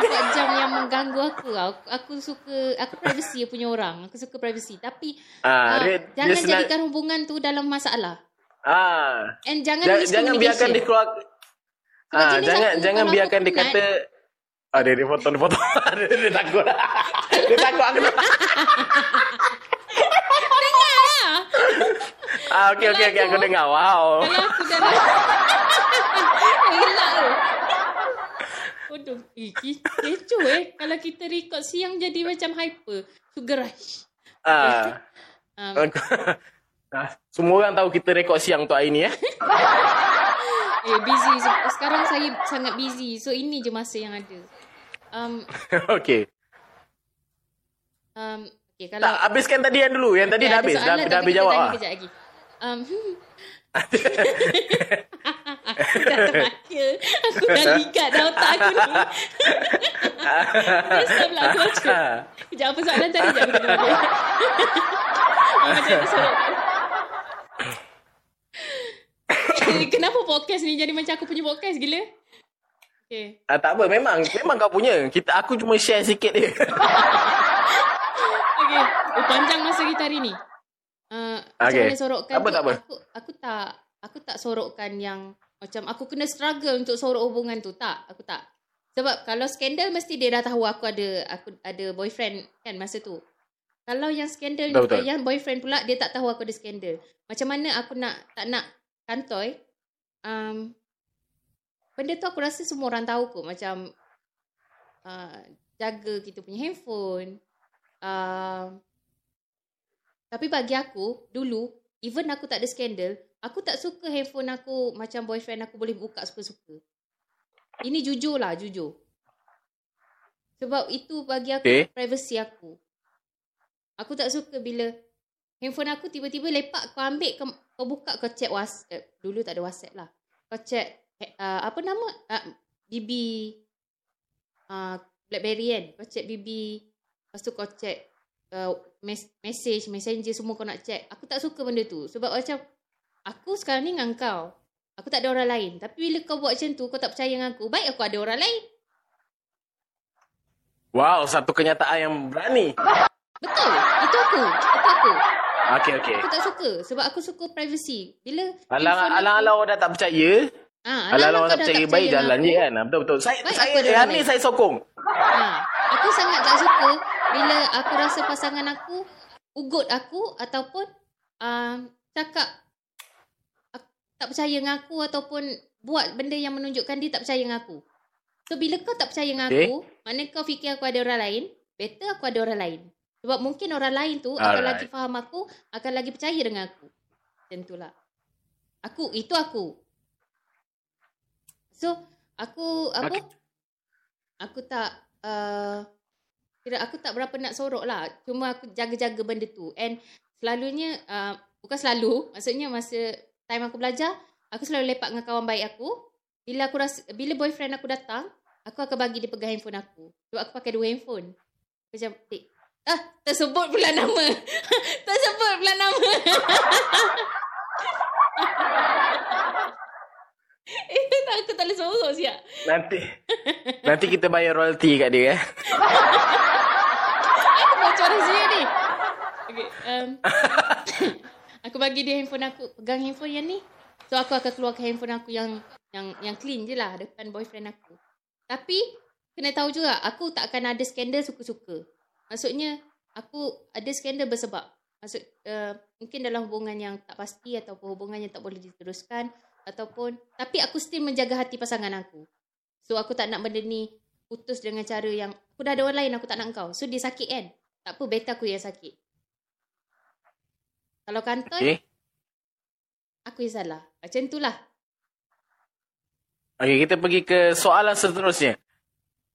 24 jam yang mengganggu aku. Aku, aku suka aku privacy punya orang. Aku suka privacy tapi Ah, ah, dia, jangan dia senang, jadikan hubungan tu dalam masalah. ah, And jangan jangan, jangan biarkan dia keluar Sebab ah, jenis jangan aku, jangan biarkan aku dia penat- kata Ah, dia, dia potong, dia potong. dia, [LAUGHS] dia takut. dia takut aku. [LAUGHS] Ah, okey, okey, okey. Aku dengar. Wow. Kalau aku dalam [LAUGHS] Gelak tu Bodoh Eh ki- kecoh eh Kalau kita record siang Jadi macam hyper Sugar rush Ah. um, [LAUGHS] Ah, Semua orang tahu kita rekod siang untuk hari ni eh. [LAUGHS] Eh busy Se- Sekarang saya sangat busy So ini je masa yang ada um, Okey. um, Okay kalau Tak, habiskan tadi yang dulu. Yang tadi Okay, dah habis. Dah, dah habis jawab lah. kejap lagi. Um, aku [LAUGHS] dah terbaca. Aku dah ligat dah otak aku ni. Terus pula aku baca. Sekejap apa soalan tadi? Sekejap aku tengok Macam? Eh, Kenapa podcast ni jadi macam aku punya podcast gila? Okay. Ah, tak apa, memang memang kau punya. Kita aku cuma share sikit dia. Oh, panjang masa kita hari ni. Uh, macam Okay. mana sorokkan apa, tu, tak apa. Aku, aku tak aku tak sorokkan yang macam aku kena struggle untuk sorok hubungan tu. Tak, aku tak. Sebab kalau skandal mesti dia dah tahu aku ada aku ada boyfriend kan masa tu. Kalau yang skandal betul. yang boyfriend pula dia tak tahu aku ada skandal. Macam mana aku nak tak nak kantoi um, benda tu aku rasa semua orang tahu kot macam uh, jaga kita punya handphone uh, tapi bagi aku dulu even aku tak ada skandal aku tak suka handphone aku macam boyfriend aku boleh buka suka-suka. Ini jujur lah jujur. Sebab itu bagi aku Okay. privacy aku. Aku tak suka bila handphone aku tiba-tiba lepak kau ambil kau, kau buka kau check WhatsApp dulu tak ada WhatsApp lah. Kau check uh, apa nama? Uh, BB uh, Blackberry kan? Kau check BB lepas tu kau check uh, mes- message messenger semua kau nak check aku tak suka benda tu sebab macam aku sekarang ni dengan kau aku tak ada orang lain tapi bila kau buat macam tu kau tak percaya dengan aku baik aku ada orang lain wow, satu kenyataan yang berani. betul itu aku itu aku Okey, okey. aku tak suka sebab aku suka privacy bila Alang aku- alang orang dah tak percaya. Ah, Alang orang kau tak dah percaya baik jalan je kan. Betul betul. Saya Baik, saya yang orang ni saya sokong. Ha, aku sangat tak suka bila aku rasa pasangan aku ugut aku ataupun um, cakap aku tak percaya dengan aku ataupun buat benda yang menunjukkan dia tak percaya dengan aku. So bila kau tak percaya dengan Okay. aku, maknanya kau fikir aku ada orang lain, better aku ada orang lain. Sebab mungkin orang lain tu akan Alright. lagi faham aku, akan lagi percaya dengan aku. Macam itulah. Aku, itu aku. So, aku apa? Okay. Aku tak uh, kira aku tak berapa nak sorok lah. Cuma aku jaga-jaga benda tu. And selalunya uh, bukan selalu, maksudnya masa time aku belajar, aku selalu lepak dengan kawan baik aku. Bila aku rasa bila boyfriend aku datang, aku akan bagi dia pegang handphone aku. Sebab aku pakai dua handphone. Macam, eh, ah, tersebut pula nama. [LAUGHS] tersebut pula nama. [LAUGHS] Eh, tak, aku tak boleh sorok siap. Nanti nanti kita bayar royalty kat dia eh. [LAUGHS] Aku bocor rahsia ni. Okay, um, [COUGHS] aku bagi dia handphone aku, pegang handphone yang ni. So aku akan keluarkan handphone aku yang yang yang clean je lah depan boyfriend aku. Tapi kena tahu juga aku tak akan ada skandal suka-suka. Maksudnya aku ada skandal bersebab. Maksud uh, mungkin dalam hubungan yang tak pasti ataupun hubungan yang tak boleh diteruskan ataupun tapi aku still menjaga hati pasangan aku. So aku tak nak benda ni putus dengan cara yang aku dah ada orang lain aku tak nak kau. So dia sakit kan? Tak apa better aku yang sakit. Kalau kantoi Okey. aku yang salah. Macam tu lah. Okey, kita pergi ke soalan seterusnya.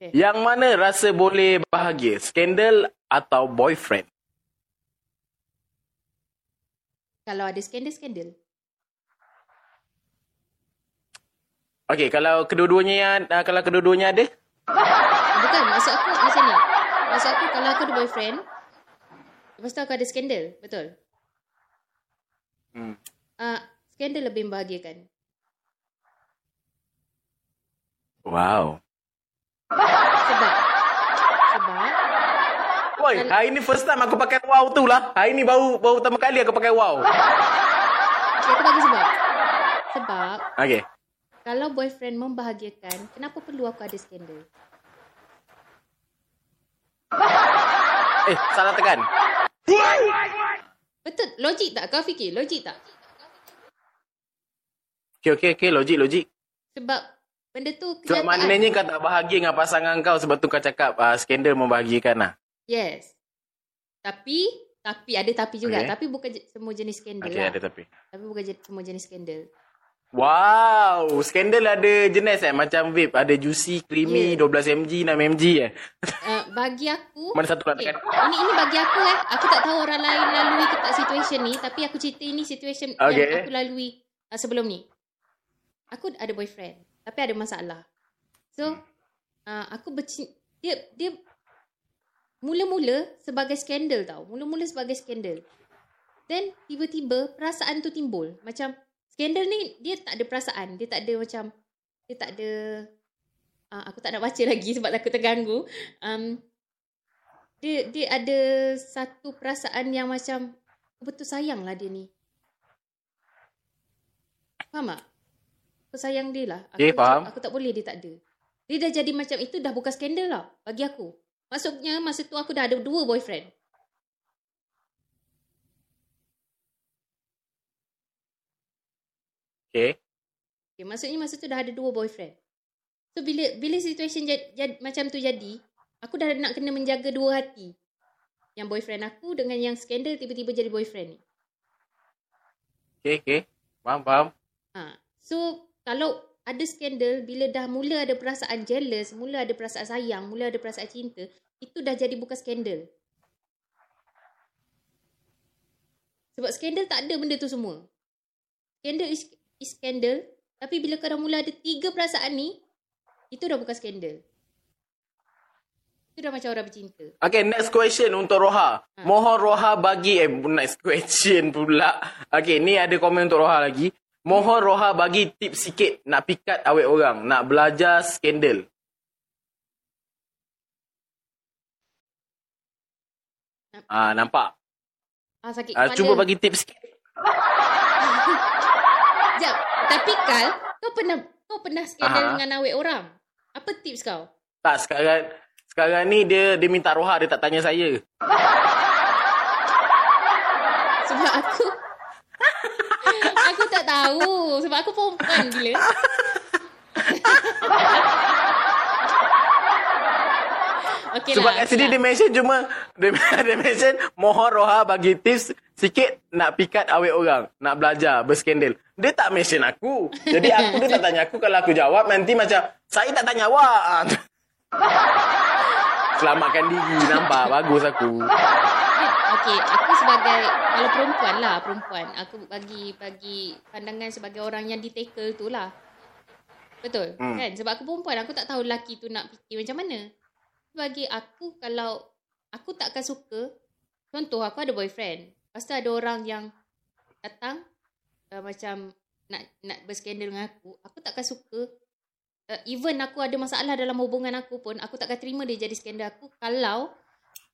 Okey. Yang mana rasa boleh bahagia? Skandal atau boyfriend? Kalau ada skandal-skandal. Okey, kalau kedua-duanya yang uh, kalau kedua-duanya ada? Bukan, maksud aku macam ni. Maksud aku kalau aku ada boyfriend, lepas tu aku ada skandal. Betul? Hmm. Uh, skandal lebih membahagiakan. Wow. Sebab? Sebab? Woi, hari ni first time aku pakai wow tu lah. Hari ni baru baru pertama kali aku pakai wow. Okay, aku bagi sebab. Sebab Okey. Kalau boyfriend membahagiakan, kenapa perlu aku ada skandal? Eh, salah tekan. Betul? Logik tak? Kau fikir? Logik tak? Okey, okey, okey. Logik, logik. Sebab benda tu Sebab maknanya kau tak bahagia dengan pasangan kau sebab tu kau cakap uh, skandal membahagiakan lah. Yes. Tapi, tapi ada tapi juga. Okay. Tapi bukan semua jenis skandal Okey, lah. ada tapi. Tapi bukan semua jenis skandal. Wow, skandal ada jenis eh macam vape, ada juicy, creamy, Yeah. 12 mg, 6 mg eh. Uh, bagi aku Mana satu nak okay. tekan? Ini ini bagi aku eh. Aku tak tahu orang lain lalui ke tak situation ni, tapi aku cerita ini situation Okay. yang aku lalui uh, sebelum ni. Aku ada boyfriend, tapi ada masalah. So, uh, aku bercin dia dia mula-mula sebagai skandal tau. Mula-mula sebagai skandal. Then tiba-tiba perasaan tu timbul. Macam skandal ni dia tak ada perasaan. Dia tak ada macam dia tak ada uh, aku tak nak baca [LAUGHS] lagi sebab aku terganggu. Um, dia dia ada satu perasaan yang macam betul sayang lah dia ni. Faham tak? Aku sayang dia lah. Aku, macam- faham. aku tak boleh dia tak ada. Dia dah jadi macam itu dah bukan skandal lah bagi aku. Maksudnya masa tu aku dah ada dua boyfriend. Okay. Okay, maksudnya masa tu dah ada dua boyfriend. So bila bila situation jad, jad, macam tu jadi, aku dah nak kena menjaga dua hati. Yang boyfriend aku dengan yang skandal tiba-tiba jadi boyfriend ni. Okay, okay. Faham, faham. Ha. So kalau ada skandal bila dah mula ada perasaan jealous, mula ada perasaan sayang, mula ada perasaan cinta, itu dah jadi bukan skandal. Sebab skandal tak ada benda tu semua. Skandal is, is skandal, tapi bila kau dah mula ada tiga perasaan ni, itu dah bukan skandal. Itu dah macam orang bercinta. Okay, next question untuk Roha. Mohon Roha bagi, eh, next [LAUGHS] question pula. Okay, ni ada komen untuk Roha lagi. Mohon Roha bagi tips sikit nak pikat awet orang. Nak belajar skandal. Ah, nampak? Ah, sakit Ah, cuba bagi tips sikit. [LAUGHS] Sekejap. Tapi Kal, kau pernah kau pernah skandal Aha. dengan awet orang? Apa tips kau? Tak, sekarang sekarang ni dia dia minta Roha, dia tak tanya saya. Sebab aku [LAUGHS] Aku tak tahu Sebab aku perempuan gila [LAUGHS] Okay Sebab lah, kat sini okay dia mention cuma [LAUGHS] dia, dia mention mohon Roha bagi tips sikit nak pikat awet orang, nak belajar berskandal. Dia tak mention aku. Jadi aku dia tak tanya aku kalau aku jawab nanti macam saya tak tanya awak. Ah. Selamatkan diri nampak bagus aku. Okay, aku sebagai kalau perempuan lah, perempuan. Aku bagi bagi pandangan sebagai orang yang di tu lah. Betul, Hmm. kan? Sebab aku perempuan, aku tak tahu lelaki tu nak fikir macam mana. Bagi aku kalau aku takkan suka contoh aku ada boyfriend. Lepas tu ada orang yang datang uh, macam nak nak berskandal dengan aku, aku takkan suka uh, even aku ada masalah dalam hubungan aku pun aku takkan terima dia jadi skandal aku kalau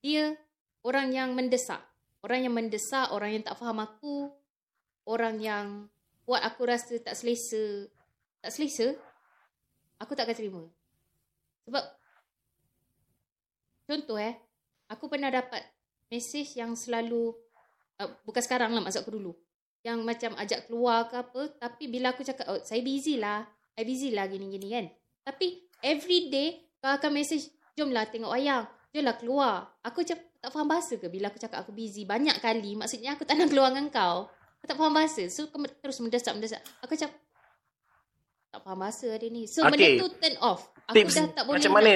dia orang yang mendesak. Orang yang mendesak, orang yang tak faham aku, orang yang buat aku rasa tak selesa, tak selesa, aku tak akan terima. Sebab contoh eh, aku pernah dapat mesej yang selalu uh, bukan sekarang lah maksud aku dulu. Yang macam ajak keluar ke apa, tapi bila aku cakap oh, saya busy lah, I busy lah gini-gini kan. Tapi every day kau akan mesej, jomlah tengok wayang, jomlah keluar. Aku macam tak faham bahasa ke bila aku cakap aku busy banyak kali, maksudnya aku tak nak keluar dengan kau. Aku tak faham bahasa. So kau terus mendesak-mendesak. Aku macam tak faham bahasa hari ni. So Okay. benda tu turn off. Aku Tips dah tak boleh macam nak- mana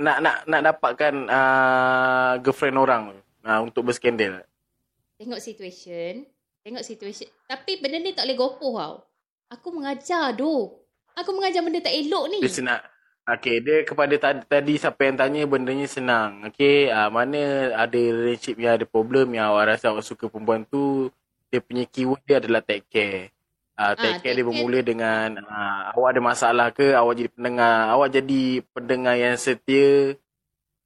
nak nak nak dapatkan uh, girlfriend orang uh, untuk berskandal. Tengok situation. Tengok situation. Tapi benda ni tak boleh gopoh tau. Aku mengajar doh. Aku mengajar benda tak elok ni. Dia senang. Okay, dia kepada tadi, tadi siapa yang tanya bendanya senang. Okay, uh, mana ada relationship yang ada problem yang awak rasa awak suka perempuan tu, dia punya keyword dia adalah take care. Uh, take Ah, care take dia care. bermula dengan uh, awak ada masalah ke, awak jadi pendengar, awak jadi pendengar yang setia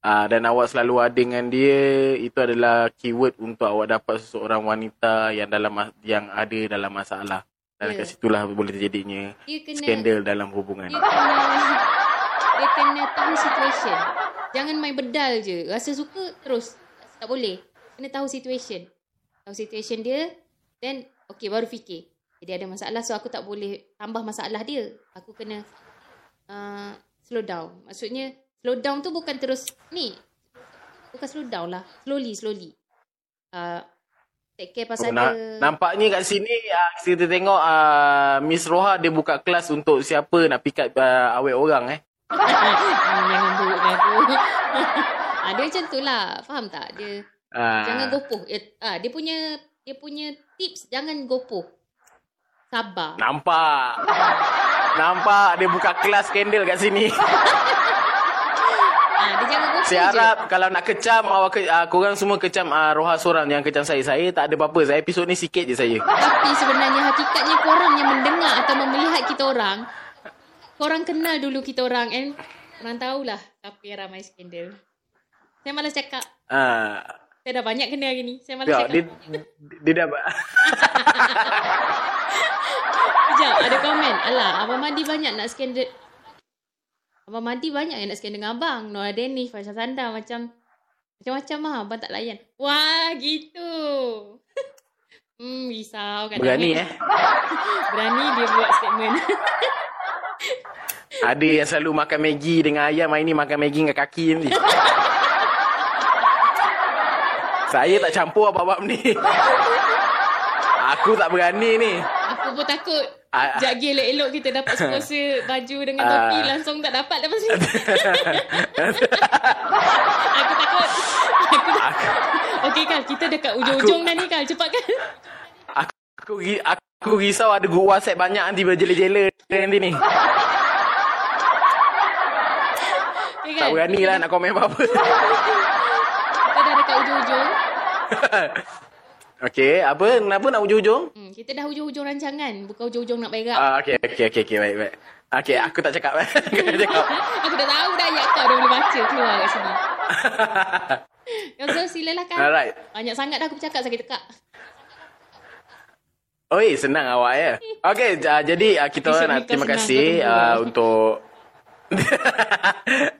uh, dan awak selalu ada dengan dia, itu adalah keyword untuk awak dapat seseorang wanita yang dalam yang ada dalam masalah. Dan Ya. kat situlah boleh terjadinya Dia kena skandal dalam hubungan. dia kena dia kena tahu situation. Jangan main bedal je. Rasa suka terus. Tak boleh. Kena tahu situation. Tahu situation dia then okay baru fikir. Jadi ada masalah so aku tak boleh tambah masalah dia. Aku kena uh, slow down. Maksudnya slow down tu bukan terus ni. Bukan slow down lah. Slowly, slowly. Uh, Take care pasal Na- dia. nampaknya kat sini uh, kita tengok uh, Miss Roha dia buka kelas untuk siapa nak pick up uh, awet orang eh. [LAUGHS] Jangan buruk aku. [LAUGHS] ah, dia macam tu lah. Faham tak? Dia Uh, jangan gopoh. Eh, ah, dia punya dia punya tips jangan gopoh. Sabar. Nampak. [LAUGHS] Nampak dia buka kelas skandal kat sini. Ah, Saya je. harap kalau nak kecam awak ke, uh, korang semua kecam uh, Roha seorang yang kecam saya. Saya tak ada apa-apa. Saya episod ni sikit je saya. Tapi sebenarnya hakikatnya korang yang mendengar atau melihat kita orang, korang kenal dulu kita orang and korang tahulah yang ramai skandal. Saya malas cakap. Uh, Saya dah banyak kena hari ni. Saya malas ya, cakap. dia, dia dah... Sekejap, [LAUGHS] ada komen. Alah, Abang Madi banyak nak skandal. Abang Madi banyak yang nak skandal dengan Abang. Nora Dennis, Fasha Sanda macam... Macam-macam lah. Abang tak layan. Wah, gitu. [LAUGHS] hmm, risau kan. Berani eh. [LAUGHS] Berani dia buat statement. [LAUGHS] Ada yang selalu makan Maggi dengan ayam. Hari ni makan Maggi dengan kaki nanti. Saya tak campur apa-apa ni. Aku tak berani ni. Aku pun takut. Ah. Jagi elok-elok kita dapat [LAUGHS] sponsor baju dengan Ah. topi langsung tak dapat lepas ni. [LAUGHS] aku takut. Aku takut. Okey Kal, kita dekat ujung-ujung dah ni Kal. Cepat Kal. Aku, ri- aku risau ada guru WhatsApp banyak nanti berjela-jela nanti ni. Okay, Tak berani lah nak komen apa-apa. Kita dah dekat ujung-ujung. [LAUGHS] Okey, apa? Kenapa nak ujung-ujung? Hmm, kita dah hujung-hujung rancangan. Bukan hujung-hujung nak berak. Ah, okey, okey, okey, okey, baik, baik. Okey, aku tak cakap. [LAUGHS] Aku [LAUGHS] cakap. aku dah tahu dah ayat kau dah boleh baca keluar kat sini. [LAUGHS] Yozul, silalah Kal. Alright. Banyak sangat dah aku bercakap sakit tekak. Oi, senang awak ya. Okey, uh, jadi uh, kita nak kau terima kasih kau uh, untuk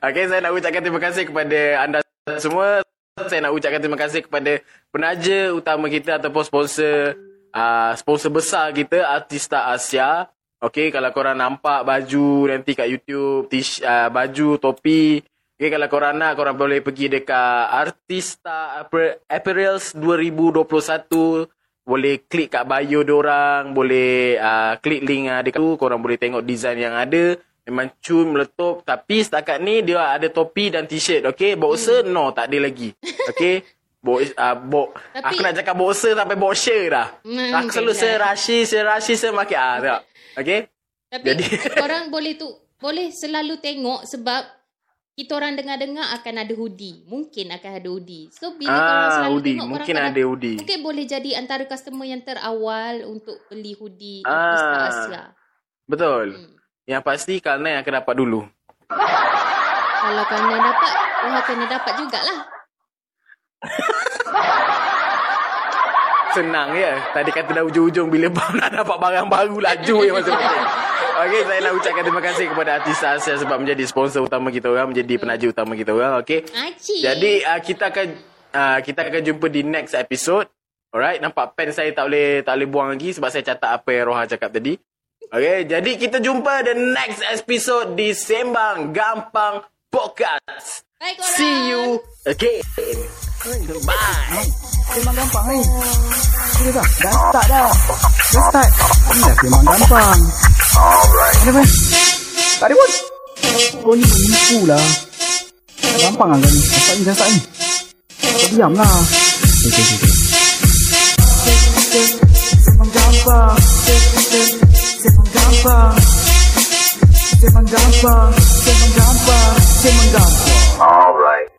Okey, saya nak ucapkan terima kasih kepada anda semua. Saya nak ucapkan terima kasih kepada penaja utama kita ataupun sponsor uh, sponsor besar kita Artista Asia. Okey, kalau korang nampak baju nanti kat YouTube, tish, uh, baju, topi. Okey, kalau korang nak, korang boleh pergi dekat Artista Appa- Apparels 2021 boleh klik kat bio diorang, boleh uh, klik link uh, dekat tu, korang boleh tengok design yang ada. Memang cun meletup tapi setakat ni dia ada topi dan t-shirt, okey? Boxer hmm. no, tak ada lagi. Okey? Bo uh, bo Tapi- aku nak cakap boxer sampai boxer dah. Hmm, aku selalu saya rashi, saya rashi saya makin ah, tak. Okey? Tapi Jadi- [LAUGHS] korang boleh tu boleh selalu tengok sebab kita orang dengar-dengar akan ada hoodie. Mungkin akan ada hoodie. So bila Ah, selalu hoodie. tengok Mungkin korang ada hoodie. Mungkin boleh jadi antara customer yang terawal untuk beli hoodie Ah. Asia. Betul. Hmm. Yang pasti Kalna yang akan dapat dulu. Kalau kena dapat, Tuhan kena dapat jugalah. Senang ya. Tadi kata dah ujung-ujung bila [LAUGHS] baru nak dapat barang baru laju yang masing-masing. Okey, saya nak ucapkan terima kasih kepada artis Asia sebab menjadi sponsor utama kita orang, menjadi penaja utama kita orang. Okey. Jadi uh, kita akan uh, kita akan jumpa di next episode. Alright, nampak pen saya tak boleh tak boleh buang lagi sebab saya catat apa yang Roha cakap tadi. Okay, jadi kita jumpa the next episode di Sembang Gampang Podcast. Bye korang. See you again. Bye. Memang gampang ni. Sudah dah. Dah start dah. Dah start. Ni dah memang gampang. Ada apa? Tak ada pun. Kau ni menipu lah. Gampang lah kau ni. Dah start ni, dah start ni. Kau diam lah. Okay, okay, okay. Memang gampang. Você mangamba, você mangamba, você mangamba, você mangamba. All right.